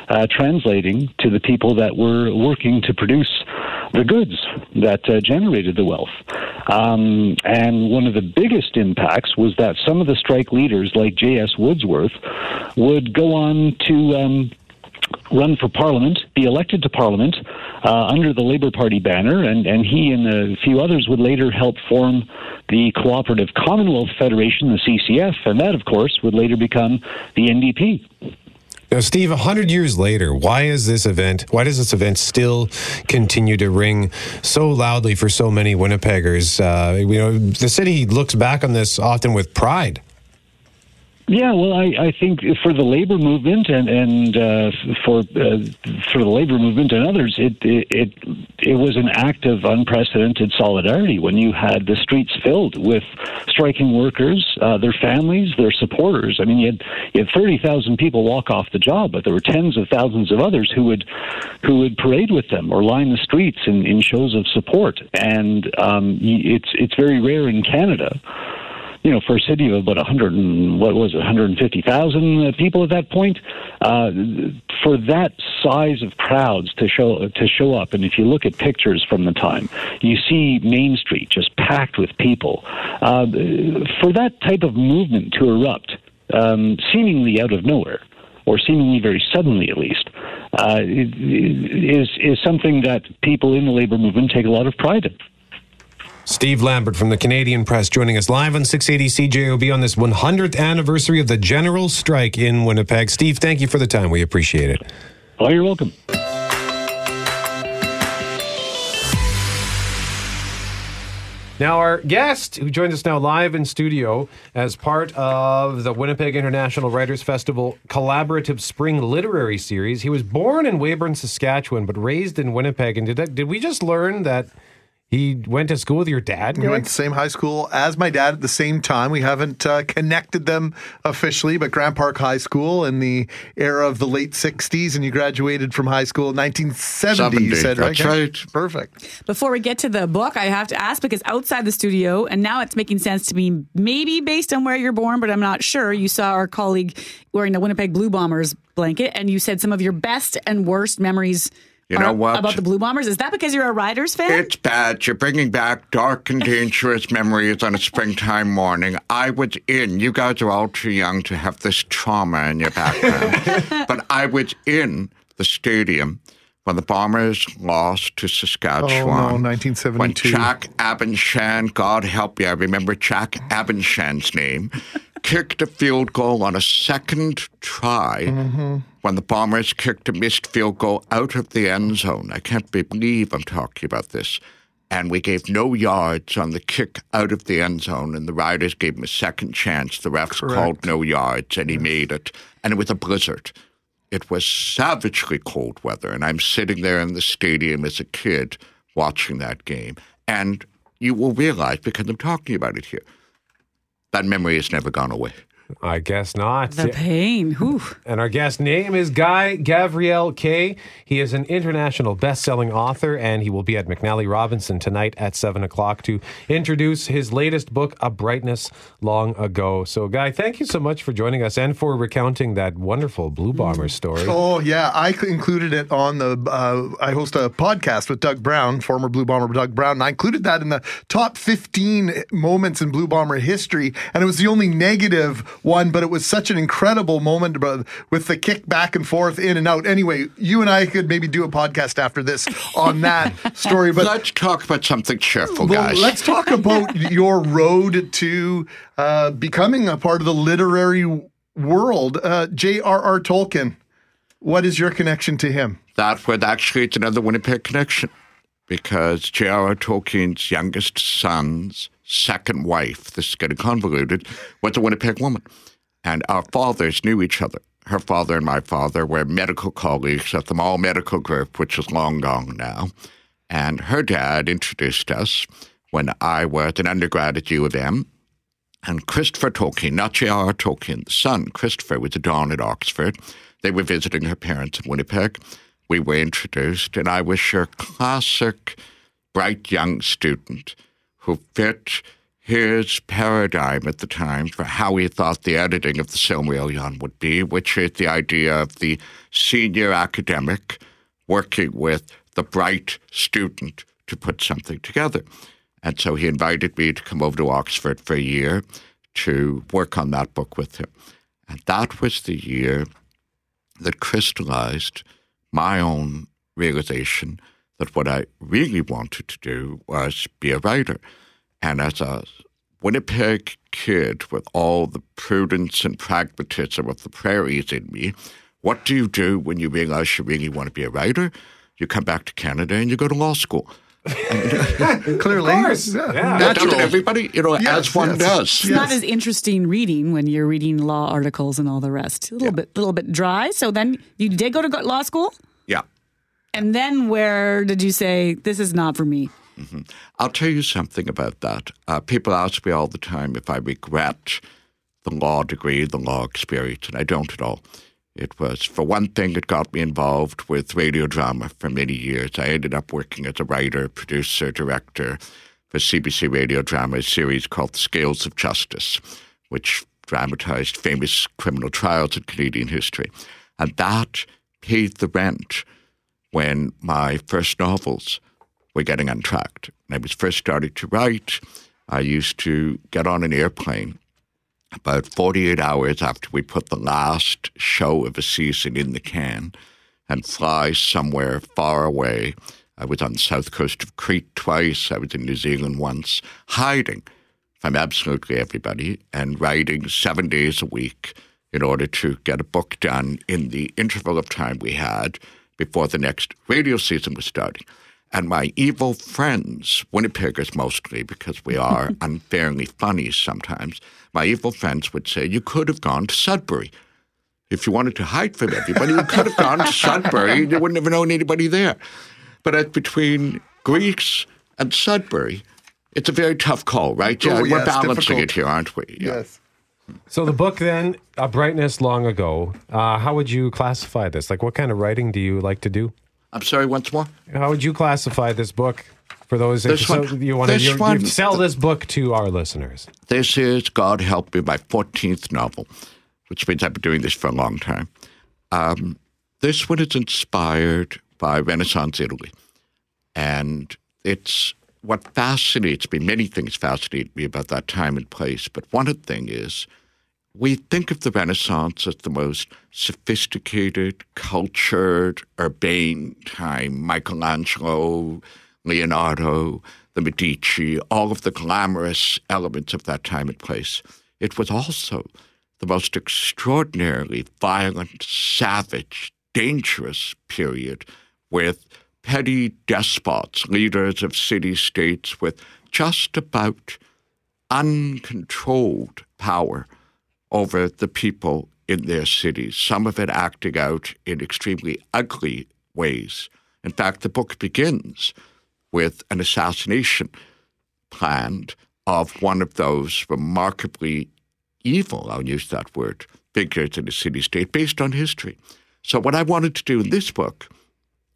[SPEAKER 16] uh, translating to the people that were working to produce the goods that uh, generated the wealth. Um, and one of the biggest impacts was that some of the strike leaders, like J.S. Woodsworth, would go on to. Um, run for parliament, be elected to parliament uh, under the Labour Party banner, and, and he and a few others would later help form the Cooperative Commonwealth Federation, the CCF, and that, of course, would later become the NDP.
[SPEAKER 2] Now, Steve, a hundred years later, why is this event? Why does this event still continue to ring so loudly for so many Winnipeggers? Uh, you know, the city looks back on this often with pride.
[SPEAKER 16] Yeah, well, I, I think for the labor movement and and uh, for uh, for the labor movement and others, it, it it it was an act of unprecedented solidarity when you had the streets filled with striking workers, uh, their families, their supporters. I mean, you had you had thirty thousand people walk off the job, but there were tens of thousands of others who would who would parade with them or line the streets in, in shows of support. And um, it's it's very rare in Canada you know, for a city of about 100 and what was it, 150,000 people at that point, uh, for that size of crowds to show to show up, and if you look at pictures from the time, you see Main Street just packed with people. Uh, for that type of movement to erupt, um, seemingly out of nowhere, or seemingly very suddenly at least, uh, is is something that people in the labor movement take a lot of pride in.
[SPEAKER 2] Steve Lambert from the Canadian Press joining us live on 680 CJOB on this 100th anniversary of the general strike in Winnipeg. Steve, thank you for the time. We appreciate it.
[SPEAKER 16] Oh, you're welcome.
[SPEAKER 2] Now, our guest, who joins us now live in studio as part of the Winnipeg International Writers Festival Collaborative Spring Literary Series, he was born in Weyburn, Saskatchewan, but raised in Winnipeg. And did, that, did we just learn that he went to school with your dad?
[SPEAKER 3] We
[SPEAKER 2] Greg?
[SPEAKER 3] went to the same high school as my dad at the same time. We haven't uh, connected them officially, but Grant Park High School in the era of the late 60s, and you graduated from high school in 1970, you
[SPEAKER 17] 70,
[SPEAKER 3] said,
[SPEAKER 17] that's right.
[SPEAKER 3] Perfect.
[SPEAKER 4] Before we get to the book, I have to ask because outside the studio, and now it's making sense to me, maybe based on where you're born, but I'm not sure. You saw our colleague wearing the Winnipeg Blue Bombers blanket, and you said some of your best and worst memories.
[SPEAKER 17] You know
[SPEAKER 4] are
[SPEAKER 17] what?
[SPEAKER 4] about the Blue Bombers? Is that because you're a Riders fan?
[SPEAKER 17] It's bad. You're bringing back dark and <laughs> dangerous memories on a springtime morning. I was in, you guys are all too young to have this trauma in your background, <laughs> but I was in the stadium when the Bombers lost to Saskatchewan.
[SPEAKER 3] Oh, no, 1972.
[SPEAKER 17] When Jack Abendschan, God help you, I remember Jack Abendschan's name, <laughs> kicked a field goal on a second try
[SPEAKER 3] Mm-hmm.
[SPEAKER 17] When the Bombers kicked a missed field goal out of the end zone. I can't believe I'm talking about this. And we gave no yards on the kick out of the end zone, and the Riders gave him a second chance. The refs
[SPEAKER 3] Correct.
[SPEAKER 17] called no yards, and he made it. And it was a blizzard. It was savagely cold weather, and I'm sitting there in the stadium as a kid watching that game. And you will realize, because I'm talking about it here, that memory has never gone away.
[SPEAKER 2] I guess not.
[SPEAKER 4] The pain. Whew.
[SPEAKER 2] And our guest name is Guy Gavriel Kay. He is an international best-selling author, and he will be at McNally Robinson tonight at seven o'clock to introduce his latest book, A Brightness Long Ago. So, Guy, thank you so much for joining us and for recounting that wonderful Blue Bomber story.
[SPEAKER 3] Oh yeah, I included it on the. Uh, I host a podcast with Doug Brown, former Blue Bomber Doug Brown, and I included that in the top 15 moments in Blue Bomber history, and it was the only negative one, but it was such an incredible moment with the kick back and forth, in and out. Anyway, you and I could maybe do a podcast after this <laughs> on that story, but
[SPEAKER 17] let's talk about something cheerful,
[SPEAKER 3] well,
[SPEAKER 17] guys.
[SPEAKER 3] let's talk about <laughs> your road to uh, becoming a part of the literary world. Uh, J.R.R. Tolkien. What is your connection to him?
[SPEAKER 17] That would actually, it's another Winnipeg connection because J.R.R. Tolkien's youngest son's second wife, this is getting convoluted, was a Winnipeg woman. And our fathers knew each other. Her father and my father were medical colleagues at the Mall Medical Group, which is long gone now. And her dad introduced us when I was an undergrad at U of M. And Christopher Tolkien, not J.R.R. Tolkien, the son, Christopher, was a Don at Oxford. They were visiting her parents in Winnipeg. We were introduced, and I was your classic bright young student who fit his paradigm at the time for how he thought the editing of the Silmarillion would be, which is the idea of the senior academic working with the bright student to put something together. And so he invited me to come over to Oxford for a year to work on that book with him. And that was the year that crystallized my own realization that what I really wanted to do was be a writer. And as a Winnipeg kid with all the prudence and pragmatism of the prairies in me, what do you do when you realize you really want to be a writer? You come back to Canada and you go to law school. <laughs>
[SPEAKER 3] Clearly.
[SPEAKER 4] Of course.
[SPEAKER 3] Yeah.
[SPEAKER 4] Yeah.
[SPEAKER 17] Natural. everybody, you know,
[SPEAKER 3] Yes,
[SPEAKER 17] as one
[SPEAKER 3] yes.
[SPEAKER 17] does.
[SPEAKER 4] It's not as interesting reading when you're reading law articles and all the rest. A little bit, little bit dry. So then you did go to law school,
[SPEAKER 17] Yeah.
[SPEAKER 4] And then where did you say this is not for me?
[SPEAKER 17] hmm I'll tell you something about that. Uh, people ask me all the time if I regret the law degree, the law experience, and I don't at all. It was, for one thing, it got me involved with radio drama for many years. I ended up working as a writer, producer, director for CBC radio drama, series called The Scales of Justice, which dramatized famous criminal trials in Canadian history. And that paid the rent when my first novels were getting untracked. When I was first starting to write, I used to get on an airplane about 48 hours after we put the last show of a season in the can and fly somewhere far away. I was on the south coast of Crete twice. I was in New Zealand once, hiding from absolutely everybody and writing seven days a week in order to get a book done in the interval of time we had before the next radio season was starting. And my evil friends, Winnipeggers mostly, because we are <laughs> unfairly funny sometimes, my evil friends would say, You could have gone to Sudbury. If you wanted to hide from everybody, you could have gone to <laughs> Sudbury. You wouldn't have known anybody there. But as between Greece and Sudbury, it's a very tough call, right? Oh, yeah,
[SPEAKER 3] Oh,
[SPEAKER 17] we're balancing
[SPEAKER 3] difficult.
[SPEAKER 17] it here, aren't we? Yeah.
[SPEAKER 3] Yes.
[SPEAKER 2] So the book then, A Brightness Long Ago. Uh, how would you classify this? Like, what kind of writing do you like to do?
[SPEAKER 17] I'm sorry, once more.
[SPEAKER 2] How would you classify this book for those
[SPEAKER 17] This one-
[SPEAKER 2] you want to you,
[SPEAKER 17] one-
[SPEAKER 2] you sell this book to our listeners?
[SPEAKER 17] This is, God help me, my 14th novel, which means I've been doing this for a long time. Um, this one is inspired by Renaissance Italy. And it's what fascinates me, many things fascinate me about that time and place, but one things is we think of the Renaissance as the most sophisticated, cultured, urbane time. Michelangelo, Leonardo, the Medici, all of the glamorous elements of that time and place. It was also the most extraordinarily violent, savage, dangerous period with petty despots, leaders of city states with just about uncontrolled power over the people in their cities, some of it acting out in extremely ugly ways. In fact, the book begins with an assassination planned of one of those remarkably evil, I'll use that word, figures in the city state based on history. So, what I wanted to do in this book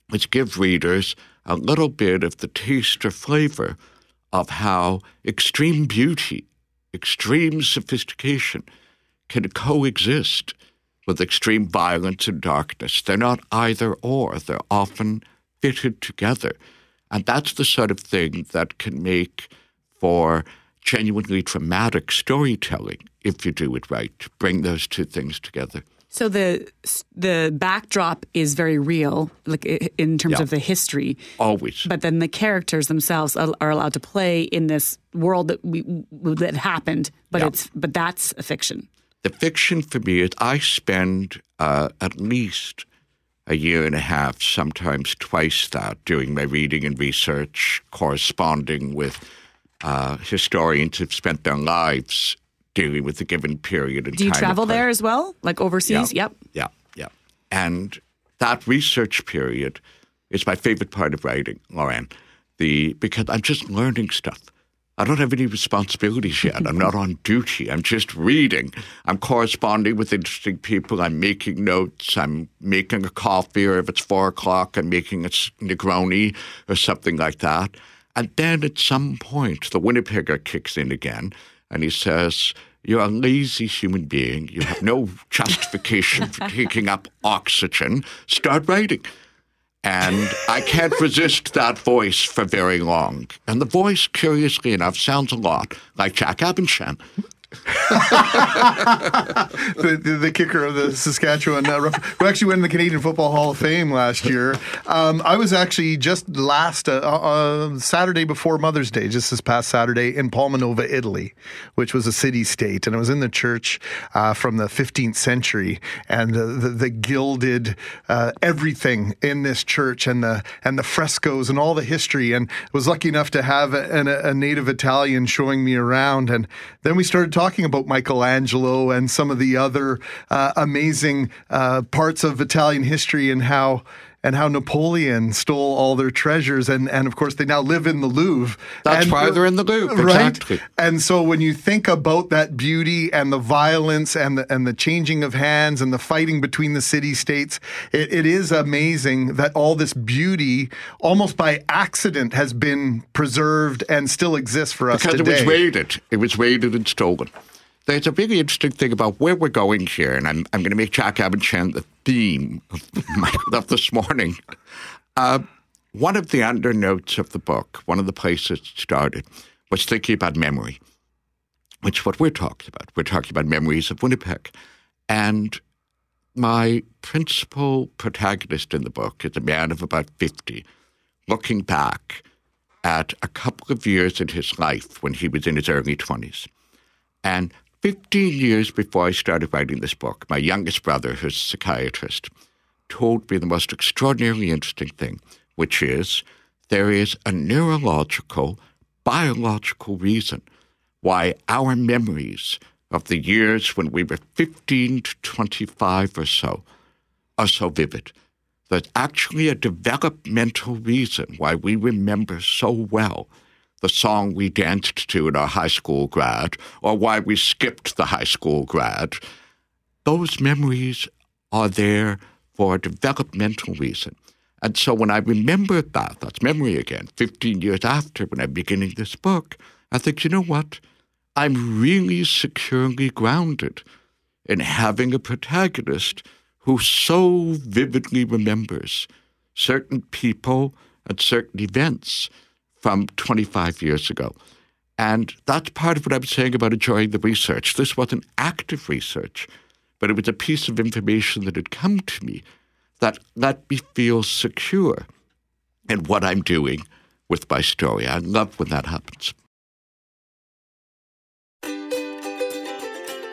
[SPEAKER 17] was give readers a little bit of the taste or flavor of how extreme beauty, extreme sophistication can coexist with extreme violence and darkness. They're not either or, they're often fitted together. And that's the sort of thing that can make for genuinely dramatic storytelling if you do it right, to bring those two things together.
[SPEAKER 4] So the the backdrop is very real, like in terms
[SPEAKER 17] Yeah.
[SPEAKER 4] of the history.
[SPEAKER 17] Always.
[SPEAKER 4] But then the characters themselves are, allowed to play in this world that we that happened. But
[SPEAKER 17] Yeah.
[SPEAKER 4] it's but that's a fiction.
[SPEAKER 17] The fiction for me is I spend uh, at least a year and a half, sometimes twice that, doing my reading and research, corresponding with uh, historians who've spent their lives dealing with a given period in
[SPEAKER 4] Do you travel there as well, like overseas?
[SPEAKER 17] Yeah.
[SPEAKER 4] Yep.
[SPEAKER 17] Yeah, yeah. And that research period is my favorite part of writing, Lauren, the because I'm just learning stuff. I don't have any responsibilities yet. I'm not <laughs> on duty. I'm just reading. I'm corresponding with interesting people. I'm making notes. I'm making a coffee, or if it's four o'clock, I'm making a Negroni or something like that. And then at some point, the Winnipegger kicks in again, and he says, "You're a lazy human being. You have no justification for taking up oxygen. Start writing." And I can't resist that voice for very long. And the voice, curiously enough, sounds a lot like Jack Abendschan. <laughs>
[SPEAKER 3] the, the, the kicker of the Saskatchewan, uh, who actually won the Canadian Football Hall of Fame last year. Um, I was actually just last uh, uh, Saturday before Mother's Day, just this past Saturday, in Palmanova, Italy, which was a city state, and I was in the church uh, from the 15th century, and uh, the, the gilded uh, everything in this church, and the and the frescoes, and all the history, and was lucky enough to have a, a, a native Italian showing me around, and then we started talking about Michelangelo and some of the other uh, amazing uh, parts of Italian history and how and how Napoleon stole all their treasures and and of course they now live in the Louvre.
[SPEAKER 17] That's
[SPEAKER 3] and,
[SPEAKER 17] why they're in the Louvre,
[SPEAKER 3] right?
[SPEAKER 17] exactly.
[SPEAKER 3] And so when you think about that beauty and the violence and the and the changing of hands and the fighting between the city states, it, it is amazing that all this beauty, almost by accident, has been preserved and still exists for us
[SPEAKER 17] because
[SPEAKER 3] today.
[SPEAKER 17] it was raided. It was raided and stolen. There's a really interesting thing about where we're going here, and I'm, I'm going to make Jack Abendschan the theme of, <laughs> my, of this morning. Uh, one of the undernotes of the book, one of the places it started, was thinking about memory, which is what we're talking about. We're talking about memories of Winnipeg. And my principal protagonist in the book is a man of about 50, looking back at a couple of years in his life when he was in his early 20s. And 15 years before I started writing this book, my youngest brother, who's a psychiatrist, told me the most extraordinarily interesting thing, which is there is a neurological, biological reason why our memories of the years when we were 15 to 25 or so are so vivid. There's actually a developmental reason why we remember so well the song we danced to in our high school grad, or why we skipped the high school grad. Those memories are there for a developmental reason. And so when I remember that, that's memory again, 15 years after when I'm beginning this book, I think, you know what? I'm really securely grounded in having a protagonist who so vividly remembers certain people and certain events from 25 years ago. And that's part of what I'm saying about enjoying the research. This wasn't active research, but it was a piece of information that had come to me that let me feel secure in what I'm doing with my story. I love when that happens.